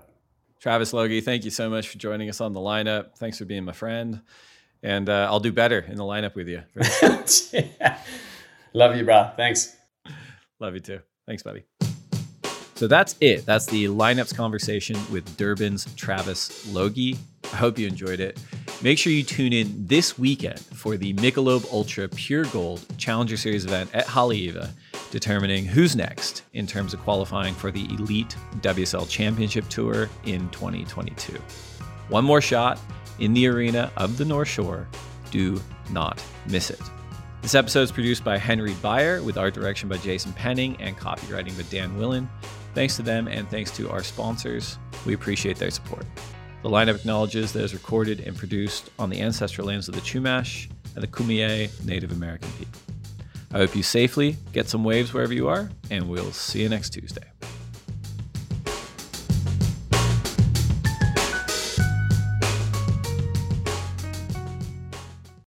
Travis Logie, thank you so much for joining us on the lineup. Thanks for being my friend. And uh, I'll do better in the lineup with you. yeah. Love you, bro. Thanks. Love you too. Thanks, buddy. So that's it. That's the lineups conversation with Durban's Travis Logie. I hope you enjoyed it. Make sure you tune in this weekend for the Michelob Ultra Pure Gold Challenger Series event at Haleiwa, determining who's next in terms of qualifying for the Elite WSL Championship Tour in 2022. One more shot in the arena of the North Shore. Do not miss it. This episode is produced by Henry Beyer with art direction by Jason Penning and copywriting by Dan Willen. Thanks to them and thanks to our sponsors. We appreciate their support. The lineup acknowledges that it is recorded and produced on the ancestral lands of the Chumash and the Kumeyaay Native American people. I hope you safely get some waves wherever you are, and we'll see you next Tuesday.